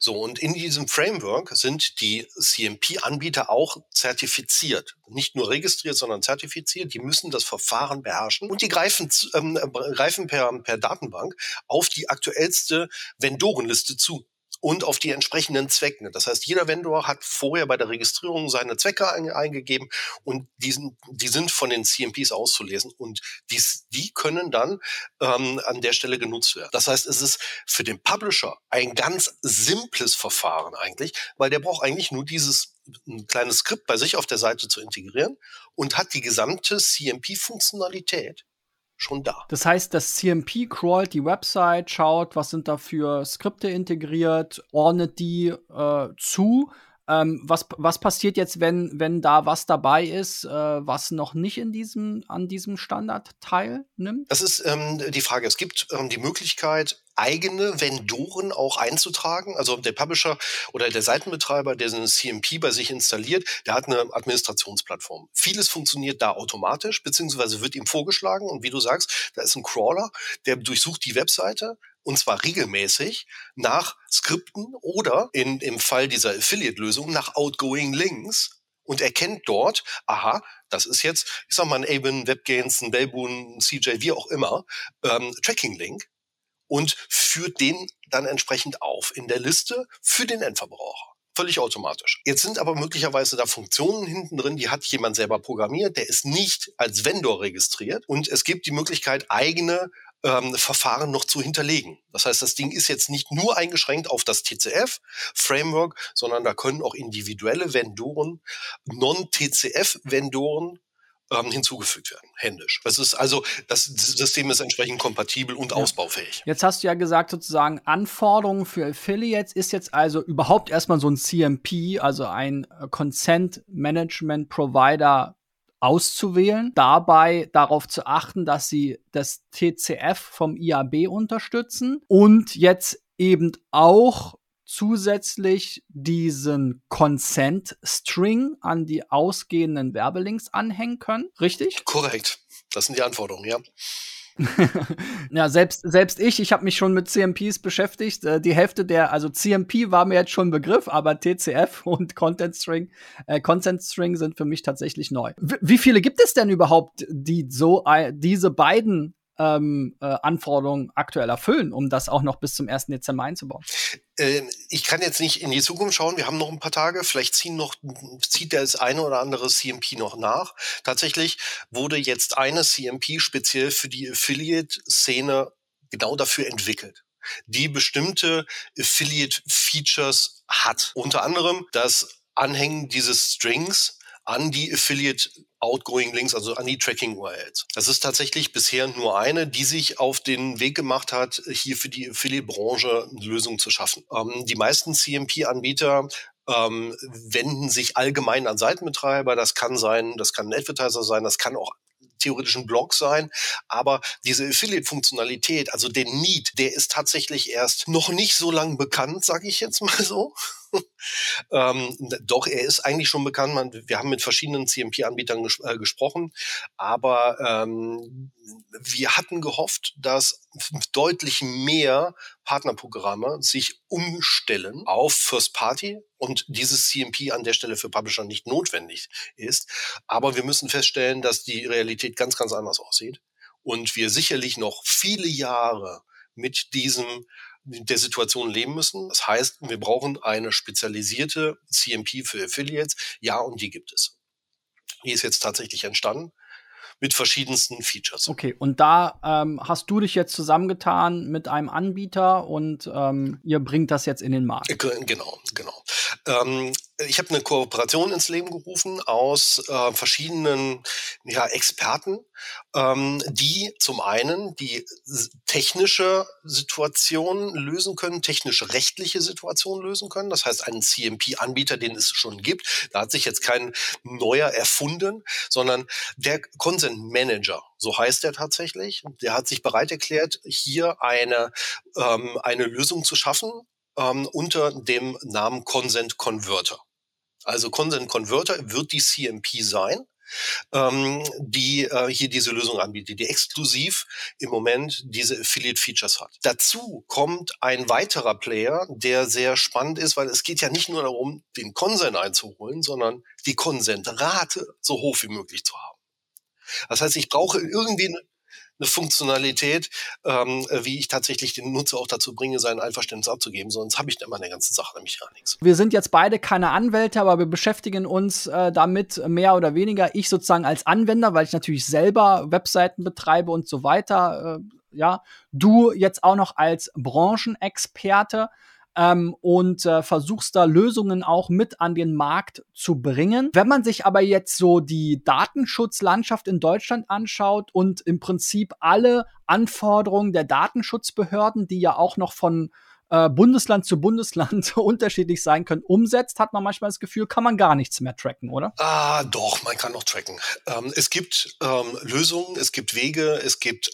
So, und in diesem Framework sind die CMP-Anbieter auch zertifiziert. Nicht nur registriert, sondern zertifiziert. Die müssen das Verfahren beherrschen und die greifen, ähm, greifen per, per Datenbank auf die aktuellste Vendorenliste zu und auf die entsprechenden Zwecke. Das heißt, jeder Vendor hat vorher bei der Registrierung seine Zwecke ein, eingegeben und diesen, die sind von den CMPs auszulesen und dies, die können dann ähm, an der Stelle genutzt werden. Das heißt, es ist für den Publisher ein ganz simples Verfahren eigentlich, weil der braucht eigentlich nur dieses ein kleines Skript bei sich auf der Seite zu integrieren und hat die gesamte CMP-Funktionalität schon da. Das heißt, das CMP crawlt die Website, schaut, was sind da für Skripte integriert, ordnet die äh, zu. Ähm, was, was passiert jetzt, wenn, wenn da was dabei ist, äh, was noch nicht in diesem, an diesem Standard teilnimmt? Das ist ähm, die Frage. Es gibt ähm, die Möglichkeit, eigene Vendoren auch einzutragen. Also der Publisher oder der Seitenbetreiber, der einen CMP bei sich installiert, der hat eine Administrationsplattform. Vieles funktioniert da automatisch, beziehungsweise wird ihm vorgeschlagen. Und wie du sagst, da ist ein Crawler, der durchsucht die Webseite und zwar regelmäßig nach Skripten oder in, im Fall dieser Affiliate-Lösung nach Outgoing Links und erkennt dort, aha, das ist jetzt, ich sag mal, ein Avon, WebGains, ein Belboon, ein CJ, wie auch immer, ähm, Tracking-Link und führt den dann entsprechend auf in der Liste für den Endverbraucher. Völlig automatisch. Jetzt sind aber möglicherweise da Funktionen hinten drin, die hat jemand selber programmiert, der ist nicht als Vendor registriert und es gibt die Möglichkeit, eigene ähm, Verfahren noch zu hinterlegen. Das heißt, das Ding ist jetzt nicht nur eingeschränkt auf das TCF-Framework, sondern da können auch individuelle Vendoren, Non-TCF-Vendoren ähm, hinzugefügt werden, händisch. Das ist also, das System ist entsprechend kompatibel und ja. ausbaufähig. Jetzt hast du ja gesagt, sozusagen Anforderungen für Affiliates ist jetzt also überhaupt erstmal so ein CMP, also ein äh, Consent Management Provider auszuwählen, dabei darauf zu achten, dass sie das TCF vom IAB unterstützen und jetzt eben auch zusätzlich diesen Consent String an die ausgehenden Werbelinks anhängen können, richtig? Korrekt. Das sind die Anforderungen, ja. ja, selbst, selbst ich, ich habe mich schon mit CMPs beschäftigt. Äh, die Hälfte der, also CMP war mir jetzt schon ein Begriff, aber TCF und Content String, äh, Consent String sind für mich tatsächlich neu. W wie viele gibt es denn überhaupt, die so äh, diese beiden ähm, äh, Anforderungen aktuell erfüllen, um das auch noch bis zum 1. Dezember einzubauen? Ähm, ich kann jetzt nicht in die Zukunft schauen. Wir haben noch ein paar Tage. Vielleicht ziehen noch, zieht das eine oder andere CMP noch nach. Tatsächlich wurde jetzt eine CMP speziell für die Affiliate-Szene genau dafür entwickelt die bestimmte Affiliate-Features hat. Unter anderem das Anhängen dieses Strings an die Affiliate Outgoing Links, also an die Tracking URLs. Das ist tatsächlich bisher nur eine, die sich auf den Weg gemacht hat, hier für die Affiliate-Branche eine Lösung zu schaffen. Ähm, die meisten CMP-Anbieter ähm, wenden sich allgemein an Seitenbetreiber. Das kann sein, das kann ein Advertiser sein, das kann auch theoretischen Blog sein, aber diese Affiliate-Funktionalität, also den Need, der ist tatsächlich erst noch nicht so lang bekannt, sage ich jetzt mal so. ähm, doch, er ist eigentlich schon bekannt. Man, wir haben mit verschiedenen CMP-Anbietern ges äh, gesprochen, aber ähm, wir hatten gehofft, dass deutlich mehr Partnerprogramme sich umstellen auf First Party und dieses CMP an der Stelle für Publisher nicht notwendig ist. Aber wir müssen feststellen, dass die Realität ganz, ganz anders aussieht und wir sicherlich noch viele Jahre mit diesem der Situation leben müssen. Das heißt, wir brauchen eine spezialisierte CMP für Affiliates. Ja, und die gibt es. Die ist jetzt tatsächlich entstanden mit verschiedensten Features. Okay, und da ähm, hast du dich jetzt zusammengetan mit einem Anbieter und ähm, ihr bringt das jetzt in den Markt. Genau, genau. Ähm, ich habe eine Kooperation ins Leben gerufen aus äh, verschiedenen ja, Experten, ähm, die zum einen die technische Situation lösen können, technische rechtliche Situation lösen können. Das heißt, einen CMP-Anbieter, den es schon gibt, da hat sich jetzt kein neuer erfunden, sondern der Consent Manager, so heißt er tatsächlich, der hat sich bereit erklärt, hier eine, ähm, eine Lösung zu schaffen, ähm, unter dem Namen Consent Converter. Also Consent Converter wird die CMP sein ähm, die äh, hier diese Lösung anbietet, die exklusiv im Moment diese Affiliate-Features hat. Dazu kommt ein weiterer Player, der sehr spannend ist, weil es geht ja nicht nur darum, den Konsent einzuholen, sondern die Konsentrate so hoch wie möglich zu haben. Das heißt, ich brauche irgendwie eine Funktionalität, ähm, wie ich tatsächlich den Nutzer auch dazu bringe, sein Einverständnis abzugeben. Sonst habe ich immer der ganzen Sache nämlich gar nichts. Wir sind jetzt beide keine Anwälte, aber wir beschäftigen uns äh, damit mehr oder weniger. Ich sozusagen als Anwender, weil ich natürlich selber Webseiten betreibe und so weiter. Äh, ja, du jetzt auch noch als Branchenexperte ähm, und äh, versuchst da Lösungen auch mit an den Markt zu bringen. Wenn man sich aber jetzt so die Datenschutzlandschaft in Deutschland anschaut und im Prinzip alle Anforderungen der Datenschutzbehörden, die ja auch noch von äh, Bundesland zu Bundesland unterschiedlich sein können, umsetzt, hat man manchmal das Gefühl, kann man gar nichts mehr tracken, oder? Ah, doch, man kann noch tracken. Ähm, es gibt ähm, Lösungen, es gibt Wege, es gibt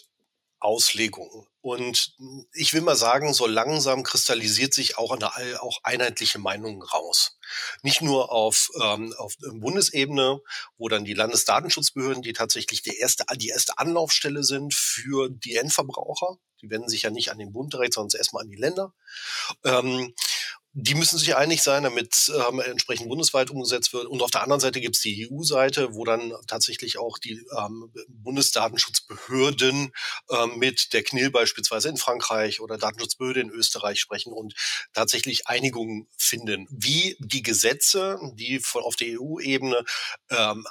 Auslegungen. Und ich will mal sagen, so langsam kristallisiert sich auch eine auch einheitliche Meinung raus. Nicht nur auf, ähm, auf Bundesebene, wo dann die Landesdatenschutzbehörden, die tatsächlich die erste, die erste Anlaufstelle sind für die Endverbraucher, die wenden sich ja nicht an den Bund direkt, sondern erstmal an die Länder. Ähm, die müssen sich einig sein, damit ähm, entsprechend bundesweit umgesetzt wird. Und auf der anderen Seite gibt es die EU-Seite, wo dann tatsächlich auch die ähm, Bundesdatenschutzbehörden ähm, mit der CNIL beispielsweise in Frankreich oder Datenschutzbehörde in Österreich sprechen und tatsächlich Einigungen finden, wie die Gesetze, die von, auf der EU-Ebene ähm,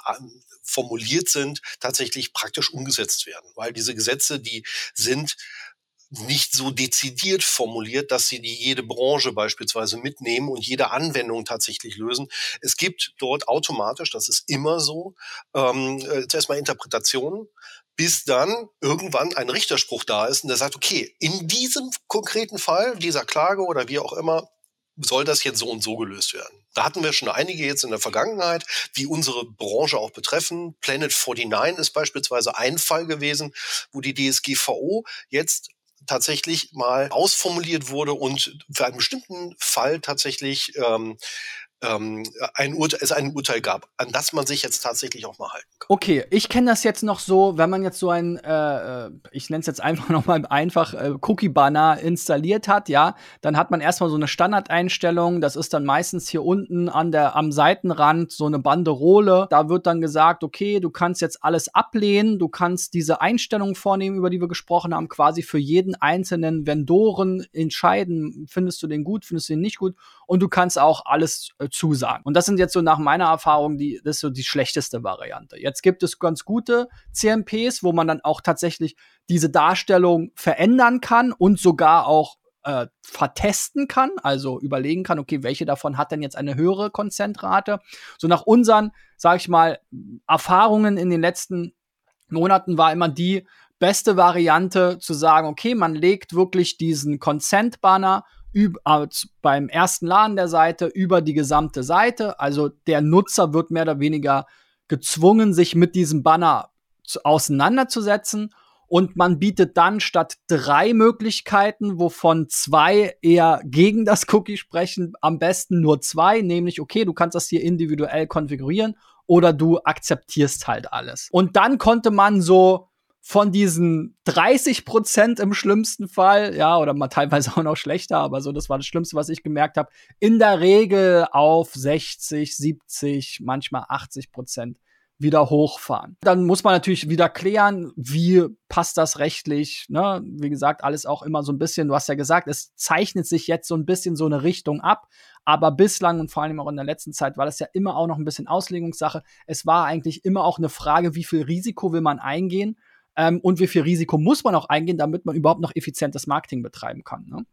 formuliert sind, tatsächlich praktisch umgesetzt werden. Weil diese Gesetze, die sind nicht so dezidiert formuliert, dass sie die jede Branche beispielsweise mitnehmen und jede Anwendung tatsächlich lösen. Es gibt dort automatisch, das ist immer so, ähm, äh, zuerst mal Interpretationen, bis dann irgendwann ein Richterspruch da ist und der sagt, okay, in diesem konkreten Fall, dieser Klage oder wie auch immer, soll das jetzt so und so gelöst werden. Da hatten wir schon einige jetzt in der Vergangenheit, die unsere Branche auch betreffen. Planet 49 ist beispielsweise ein Fall gewesen, wo die DSGVO jetzt tatsächlich mal ausformuliert wurde und für einen bestimmten Fall tatsächlich ähm, ähm, ein Urteil, es ein Urteil gab, an das man sich jetzt tatsächlich auch mal halten kann. Okay, ich kenne das jetzt noch so, wenn man jetzt so ein, äh, äh ich nenne es jetzt einfach nochmal einfach äh, Cookie-Banner installiert hat, ja, dann hat man erstmal so eine Standardeinstellung, das ist dann meistens hier unten an der, am Seitenrand so eine Banderole, da wird dann gesagt, okay, du kannst jetzt alles ablehnen, du kannst diese Einstellungen vornehmen, über die wir gesprochen haben, quasi für jeden einzelnen Vendoren entscheiden, findest du den gut, findest du den nicht gut und du kannst auch alles äh, zusagen. Und das sind jetzt so nach meiner Erfahrung die, das ist so die schlechteste Variante. Jetzt gibt es ganz gute CMPs, wo man dann auch tatsächlich diese Darstellung verändern kann und sogar auch äh, vertesten kann, also überlegen kann, okay, welche davon hat denn jetzt eine höhere Konzentrate? So nach unseren, sag ich mal, Erfahrungen in den letzten Monaten war immer die beste Variante zu sagen, okay, man legt wirklich diesen Consent-Banner über, beim ersten Laden der Seite über die gesamte Seite. Also der Nutzer wird mehr oder weniger gezwungen, sich mit diesem Banner zu, auseinanderzusetzen. Und man bietet dann statt drei Möglichkeiten, wovon zwei eher gegen das Cookie sprechen, am besten nur zwei, nämlich, okay, du kannst das hier individuell konfigurieren oder du akzeptierst halt alles. Und dann konnte man so von diesen 30 Prozent im schlimmsten Fall, ja, oder mal teilweise auch noch schlechter, aber so, das war das Schlimmste, was ich gemerkt habe, in der Regel auf 60, 70, manchmal 80 Prozent wieder hochfahren. Dann muss man natürlich wieder klären, wie passt das rechtlich. Ne? Wie gesagt, alles auch immer so ein bisschen, du hast ja gesagt, es zeichnet sich jetzt so ein bisschen so eine Richtung ab. Aber bislang und vor allem auch in der letzten Zeit war das ja immer auch noch ein bisschen Auslegungssache. Es war eigentlich immer auch eine Frage, wie viel Risiko will man eingehen ähm, und wie viel Risiko muss man auch eingehen, damit man überhaupt noch effizientes Marketing betreiben kann. Ne?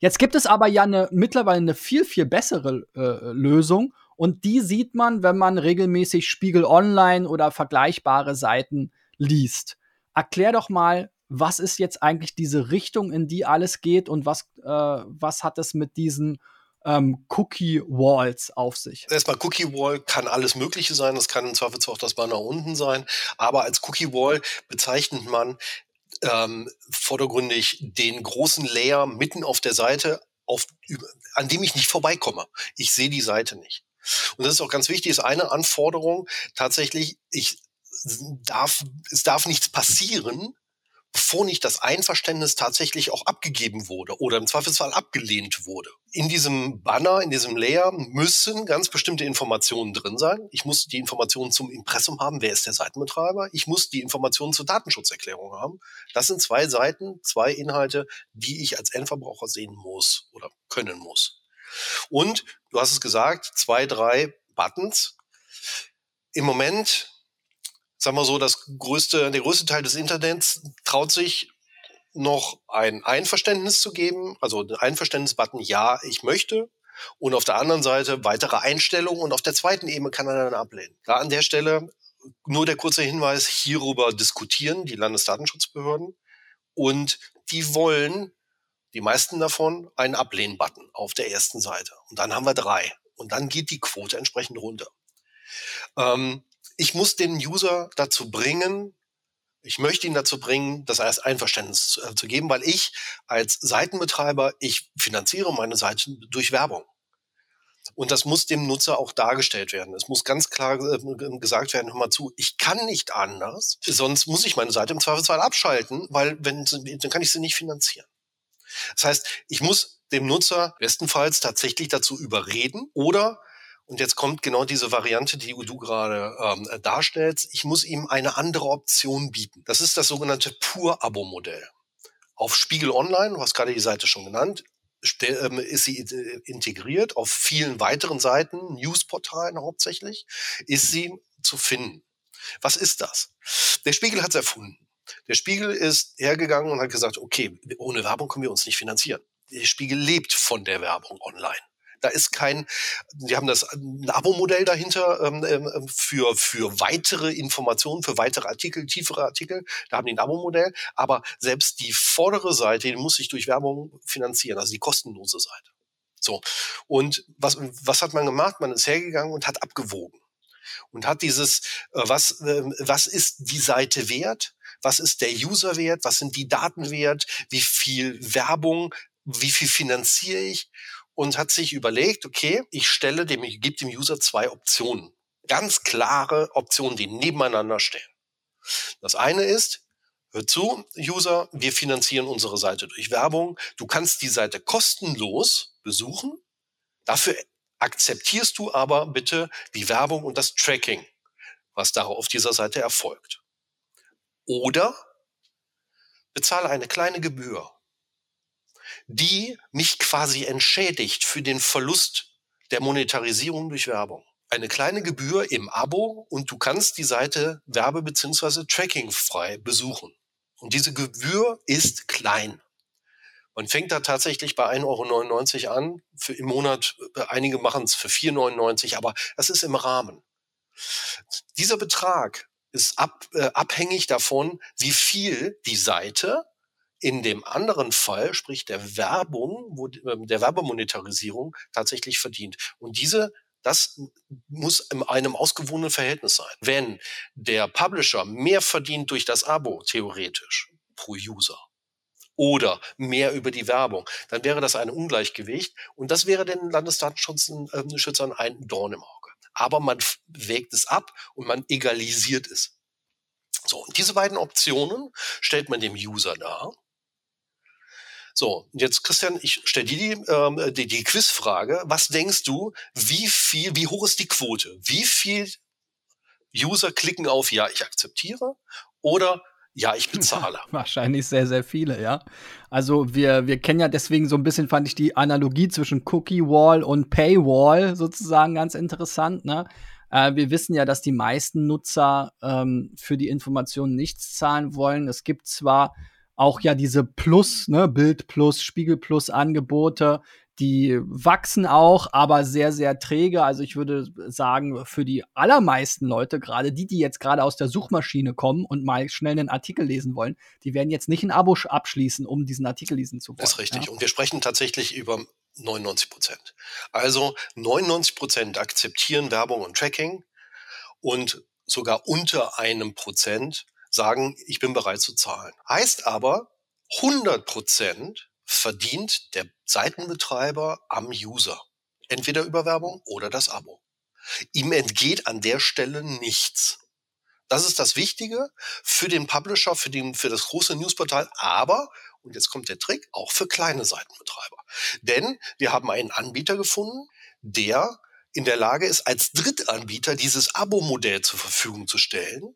Jetzt gibt es aber ja eine, mittlerweile eine viel, viel bessere äh, Lösung und die sieht man, wenn man regelmäßig Spiegel Online oder vergleichbare Seiten liest. Erklär doch mal, was ist jetzt eigentlich diese Richtung, in die alles geht und was, äh, was hat es mit diesen ähm, Cookie Walls auf sich? Erstmal Cookie Wall kann alles Mögliche sein. Das kann im Zweifelsfall auch das Banner unten sein. Aber als Cookie Wall bezeichnet man ähm, vordergründig den großen Layer mitten auf der Seite auf, an dem ich nicht vorbeikomme. Ich sehe die Seite nicht. Und das ist auch ganz wichtig, ist eine Anforderung tatsächlich, ich darf, es darf nichts passieren, bevor nicht das Einverständnis tatsächlich auch abgegeben wurde oder im Zweifelsfall abgelehnt wurde. In diesem Banner, in diesem Layer müssen ganz bestimmte Informationen drin sein. Ich muss die Informationen zum Impressum haben, wer ist der Seitenbetreiber. Ich muss die Informationen zur Datenschutzerklärung haben. Das sind zwei Seiten, zwei Inhalte, die ich als Endverbraucher sehen muss oder können muss. Und du hast es gesagt, zwei, drei Buttons. Im Moment sagen wir so, das größte, der größte Teil des Internets traut sich noch ein Einverständnis zu geben, also ein Einverständnisbutton, ja, ich möchte. Und auf der anderen Seite weitere Einstellungen und auf der zweiten Ebene kann er dann ablehnen. Da an der Stelle nur der kurze Hinweis, hierüber diskutieren die Landesdatenschutzbehörden und die wollen, die meisten davon, einen Ablehnen-Button auf der ersten Seite. Und dann haben wir drei. Und dann geht die Quote entsprechend runter. Ähm, ich muss den User dazu bringen, ich möchte ihn dazu bringen, das als Einverständnis zu, äh, zu geben, weil ich als Seitenbetreiber, ich finanziere meine Seiten durch Werbung. Und das muss dem Nutzer auch dargestellt werden. Es muss ganz klar äh, gesagt werden, hör mal zu, ich kann nicht anders, sonst muss ich meine Seite im Zweifelsfall abschalten, weil wenn, dann kann ich sie nicht finanzieren. Das heißt, ich muss dem Nutzer bestenfalls tatsächlich dazu überreden oder und jetzt kommt genau diese Variante, die du gerade ähm, darstellst. Ich muss ihm eine andere Option bieten. Das ist das sogenannte Pur-Abo-Modell. Auf Spiegel Online, du hast gerade die Seite schon genannt, ähm, ist sie äh, integriert. Auf vielen weiteren Seiten, Newsportalen hauptsächlich, ist sie zu finden. Was ist das? Der Spiegel hat es erfunden. Der Spiegel ist hergegangen und hat gesagt, okay, ohne Werbung können wir uns nicht finanzieren. Der Spiegel lebt von der Werbung online. Da ist kein, die haben das ein Abo-Modell dahinter ähm, ähm, ähm, für, für weitere Informationen, für weitere Artikel, tiefere Artikel. Da haben die ein Abo-Modell. Aber selbst die vordere Seite, die muss sich durch Werbung finanzieren, also die kostenlose Seite. So. Und was, was hat man gemacht? Man ist hergegangen und hat abgewogen und hat dieses, äh, was, äh, was ist die Seite wert? Was ist der User wert? Was sind die Daten wert? Wie viel Werbung? Wie viel finanziere ich? Und hat sich überlegt, okay, ich stelle dem, ich gebe dem User zwei Optionen. Ganz klare Optionen, die nebeneinander stehen. Das eine ist, hör zu, User, wir finanzieren unsere Seite durch Werbung. Du kannst die Seite kostenlos besuchen. Dafür akzeptierst du aber bitte die Werbung und das Tracking, was da auf dieser Seite erfolgt. Oder bezahle eine kleine Gebühr die mich quasi entschädigt für den Verlust der Monetarisierung durch Werbung. Eine kleine Gebühr im Abo und du kannst die Seite werbe- bzw. trackingfrei besuchen. Und diese Gebühr ist klein. Man fängt da tatsächlich bei 1,99 Euro an. Für im Monat, äh, einige machen es für 4,99, aber das ist im Rahmen. Dieser Betrag ist ab, äh, abhängig davon, wie viel die Seite in dem anderen Fall, sprich der Werbung, wo, ähm, der Werbemonetarisierung tatsächlich verdient. Und diese das muss in einem ausgewogenen Verhältnis sein. Wenn der Publisher mehr verdient durch das Abo, theoretisch, pro User, oder mehr über die Werbung, dann wäre das ein Ungleichgewicht und das wäre den Landesdatenschutzschützern ein Dorn im Auge. Aber man wägt es ab und man egalisiert es. So, und diese beiden Optionen stellt man dem User dar so, jetzt Christian, ich stelle dir die, ähm, die, die Quizfrage. Was denkst du, wie viel, wie hoch ist die Quote? Wie viel User klicken auf Ja, ich akzeptiere oder ja, ich bezahle. Wahrscheinlich sehr, sehr viele, ja. Also wir, wir kennen ja deswegen so ein bisschen, fand ich die Analogie zwischen Cookie Wall und Paywall sozusagen ganz interessant, ne? Äh, wir wissen ja, dass die meisten Nutzer ähm, für die Informationen nichts zahlen wollen. Es gibt zwar auch ja diese Plus, ne, Bild Plus, Spiegel Plus Angebote, die wachsen auch, aber sehr, sehr träge. Also ich würde sagen, für die allermeisten Leute, gerade die, die jetzt gerade aus der Suchmaschine kommen und mal schnell einen Artikel lesen wollen, die werden jetzt nicht ein Abo abschließen, um diesen Artikel lesen zu wollen. Das ist richtig. Ja? Und wir sprechen tatsächlich über 99 Prozent. Also 99 Prozent akzeptieren Werbung und Tracking und sogar unter einem Prozent sagen, ich bin bereit zu zahlen. Heißt aber, 100 Prozent verdient der Seitenbetreiber am User. Entweder über Werbung oder das Abo. Ihm entgeht an der Stelle nichts. Das ist das Wichtige für den Publisher, für, den, für das große Newsportal, aber, und jetzt kommt der Trick, auch für kleine Seitenbetreiber. Denn wir haben einen Anbieter gefunden, der in der Lage ist, als Drittanbieter dieses Abo-Modell zur Verfügung zu stellen.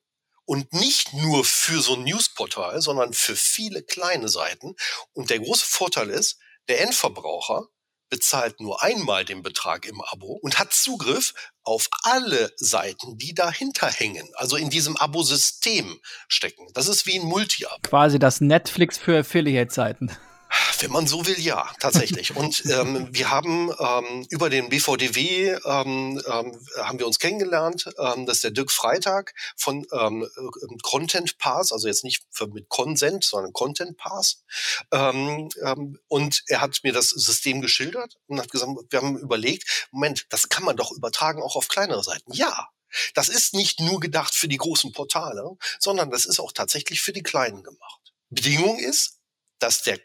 Und nicht nur für so ein Newsportal, sondern für viele kleine Seiten. Und der große Vorteil ist, der Endverbraucher bezahlt nur einmal den Betrag im Abo und hat Zugriff auf alle Seiten, die dahinter hängen, also in diesem Abo-System stecken. Das ist wie ein Multi-Abo. Quasi das Netflix für Affiliate-Seiten. Wenn man so will, ja, tatsächlich. Und ähm, wir haben ähm, über den BVDW ähm, ähm, haben wir uns kennengelernt. Ähm, das ist der Dirk Freitag von ähm, Content Pass, also jetzt nicht für, mit Consent, sondern Content Pass. Ähm, ähm, und er hat mir das System geschildert und hat gesagt, wir haben überlegt, Moment, das kann man doch übertragen auch auf kleinere Seiten. Ja, das ist nicht nur gedacht für die großen Portale, sondern das ist auch tatsächlich für die kleinen gemacht. Bedingung ist, dass der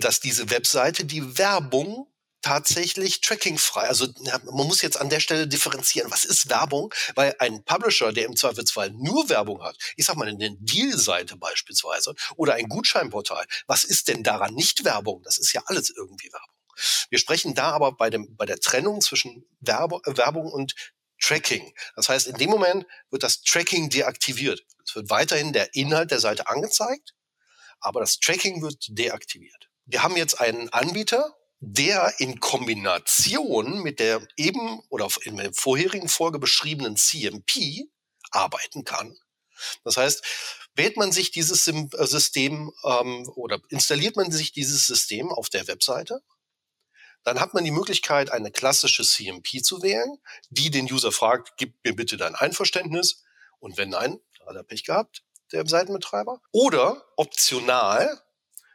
dass diese Webseite die Werbung tatsächlich trackingfrei. Also man muss jetzt an der Stelle differenzieren. Was ist Werbung? Weil ein Publisher, der im Zweifelsfall nur Werbung hat, ich sag mal eine Deal-Seite beispielsweise oder ein Gutscheinportal, was ist denn daran nicht Werbung? Das ist ja alles irgendwie Werbung. Wir sprechen da aber bei, dem, bei der Trennung zwischen Werbe, Werbung und Tracking. Das heißt, in dem Moment wird das Tracking deaktiviert. Es wird weiterhin der Inhalt der Seite angezeigt, aber das Tracking wird deaktiviert. Wir haben jetzt einen Anbieter, der in Kombination mit der eben oder in der vorherigen Folge beschriebenen CMP arbeiten kann. Das heißt, wählt man sich dieses äh, System ähm, oder installiert man sich dieses System auf der Webseite, dann hat man die Möglichkeit, eine klassische CMP zu wählen, die den User fragt, gib mir bitte dein Einverständnis. Und wenn nein, hat er Pech gehabt, der Seitenbetreiber. Oder optional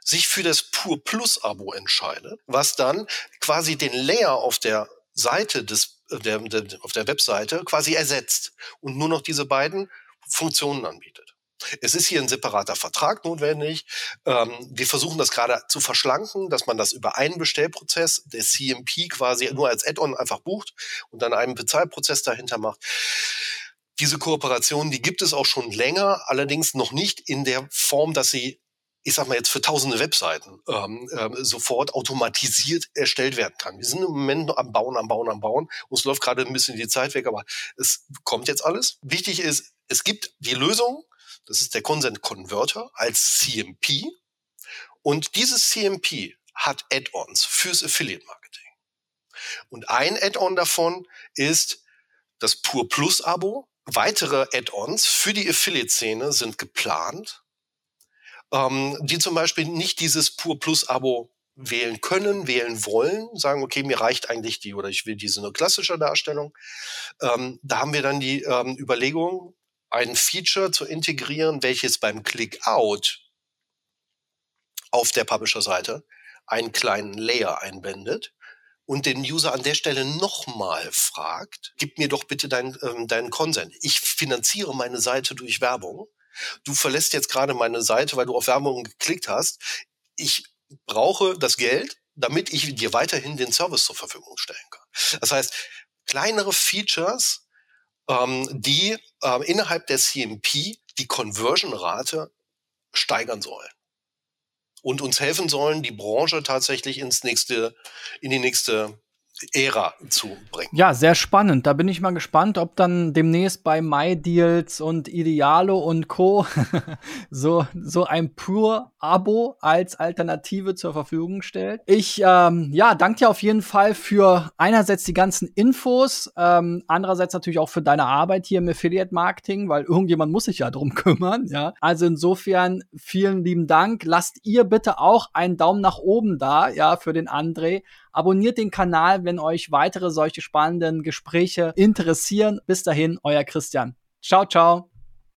sich für das Pur Plus Abo entscheidet, was dann quasi den Layer auf der Seite des, äh, der, der, auf der Webseite quasi ersetzt und nur noch diese beiden Funktionen anbietet. Es ist hier ein separater Vertrag notwendig. Ähm, wir versuchen das gerade zu verschlanken, dass man das über einen Bestellprozess, der CMP quasi nur als Add-on einfach bucht und dann einen Bezahlprozess dahinter macht. Diese Kooperation, die gibt es auch schon länger, allerdings noch nicht in der Form, dass sie ich sag mal jetzt für tausende Webseiten ähm, äh, sofort automatisiert erstellt werden kann. Wir sind im Moment noch am Bauen, am Bauen, am Bauen. Uns läuft gerade ein bisschen die Zeit weg, aber es kommt jetzt alles. Wichtig ist, es gibt die Lösung, das ist der Consent Converter als CMP. Und dieses CMP hat Add-ons fürs Affiliate Marketing. Und ein Add-on davon ist das Pur Plus Abo. Weitere Add-ons für die Affiliate-Szene sind geplant ähm, die zum Beispiel nicht dieses Pur Plus Abo wählen können, wählen wollen, sagen, okay, mir reicht eigentlich die oder ich will diese nur klassische Darstellung. Ähm, da haben wir dann die ähm, Überlegung, ein Feature zu integrieren, welches beim Click-Out auf der Publisher-Seite einen kleinen Layer einbindet und den User an der Stelle nochmal fragt, gib mir doch bitte deinen ähm, deinen Consent. Ich finanziere meine Seite durch Werbung du verlässt jetzt gerade meine Seite, weil du auf Werbung geklickt hast. Ich brauche das Geld, damit ich dir weiterhin den Service zur Verfügung stellen kann. Das heißt, kleinere Features, ähm, die ähm, innerhalb der CMP die Conversion-Rate steigern sollen und uns helfen sollen, die Branche tatsächlich ins nächste, in die nächste Ära zu bringen. Ja, sehr spannend. Da bin ich mal gespannt, ob dann demnächst bei MyDeals und Idealo und Co. so, so ein Pure-Abo als Alternative zur Verfügung stellt. Ich ähm, ja, danke dir auf jeden Fall für einerseits die ganzen Infos, ähm, andererseits natürlich auch für deine Arbeit hier im Affiliate-Marketing, weil irgendjemand muss sich ja drum kümmern. Ja, Also insofern vielen lieben Dank. Lasst ihr bitte auch einen Daumen nach oben da, ja, für den André. Abonniert den Kanal, wenn euch weitere solche spannenden Gespräche interessieren. Bis dahin, euer Christian. Ciao, ciao.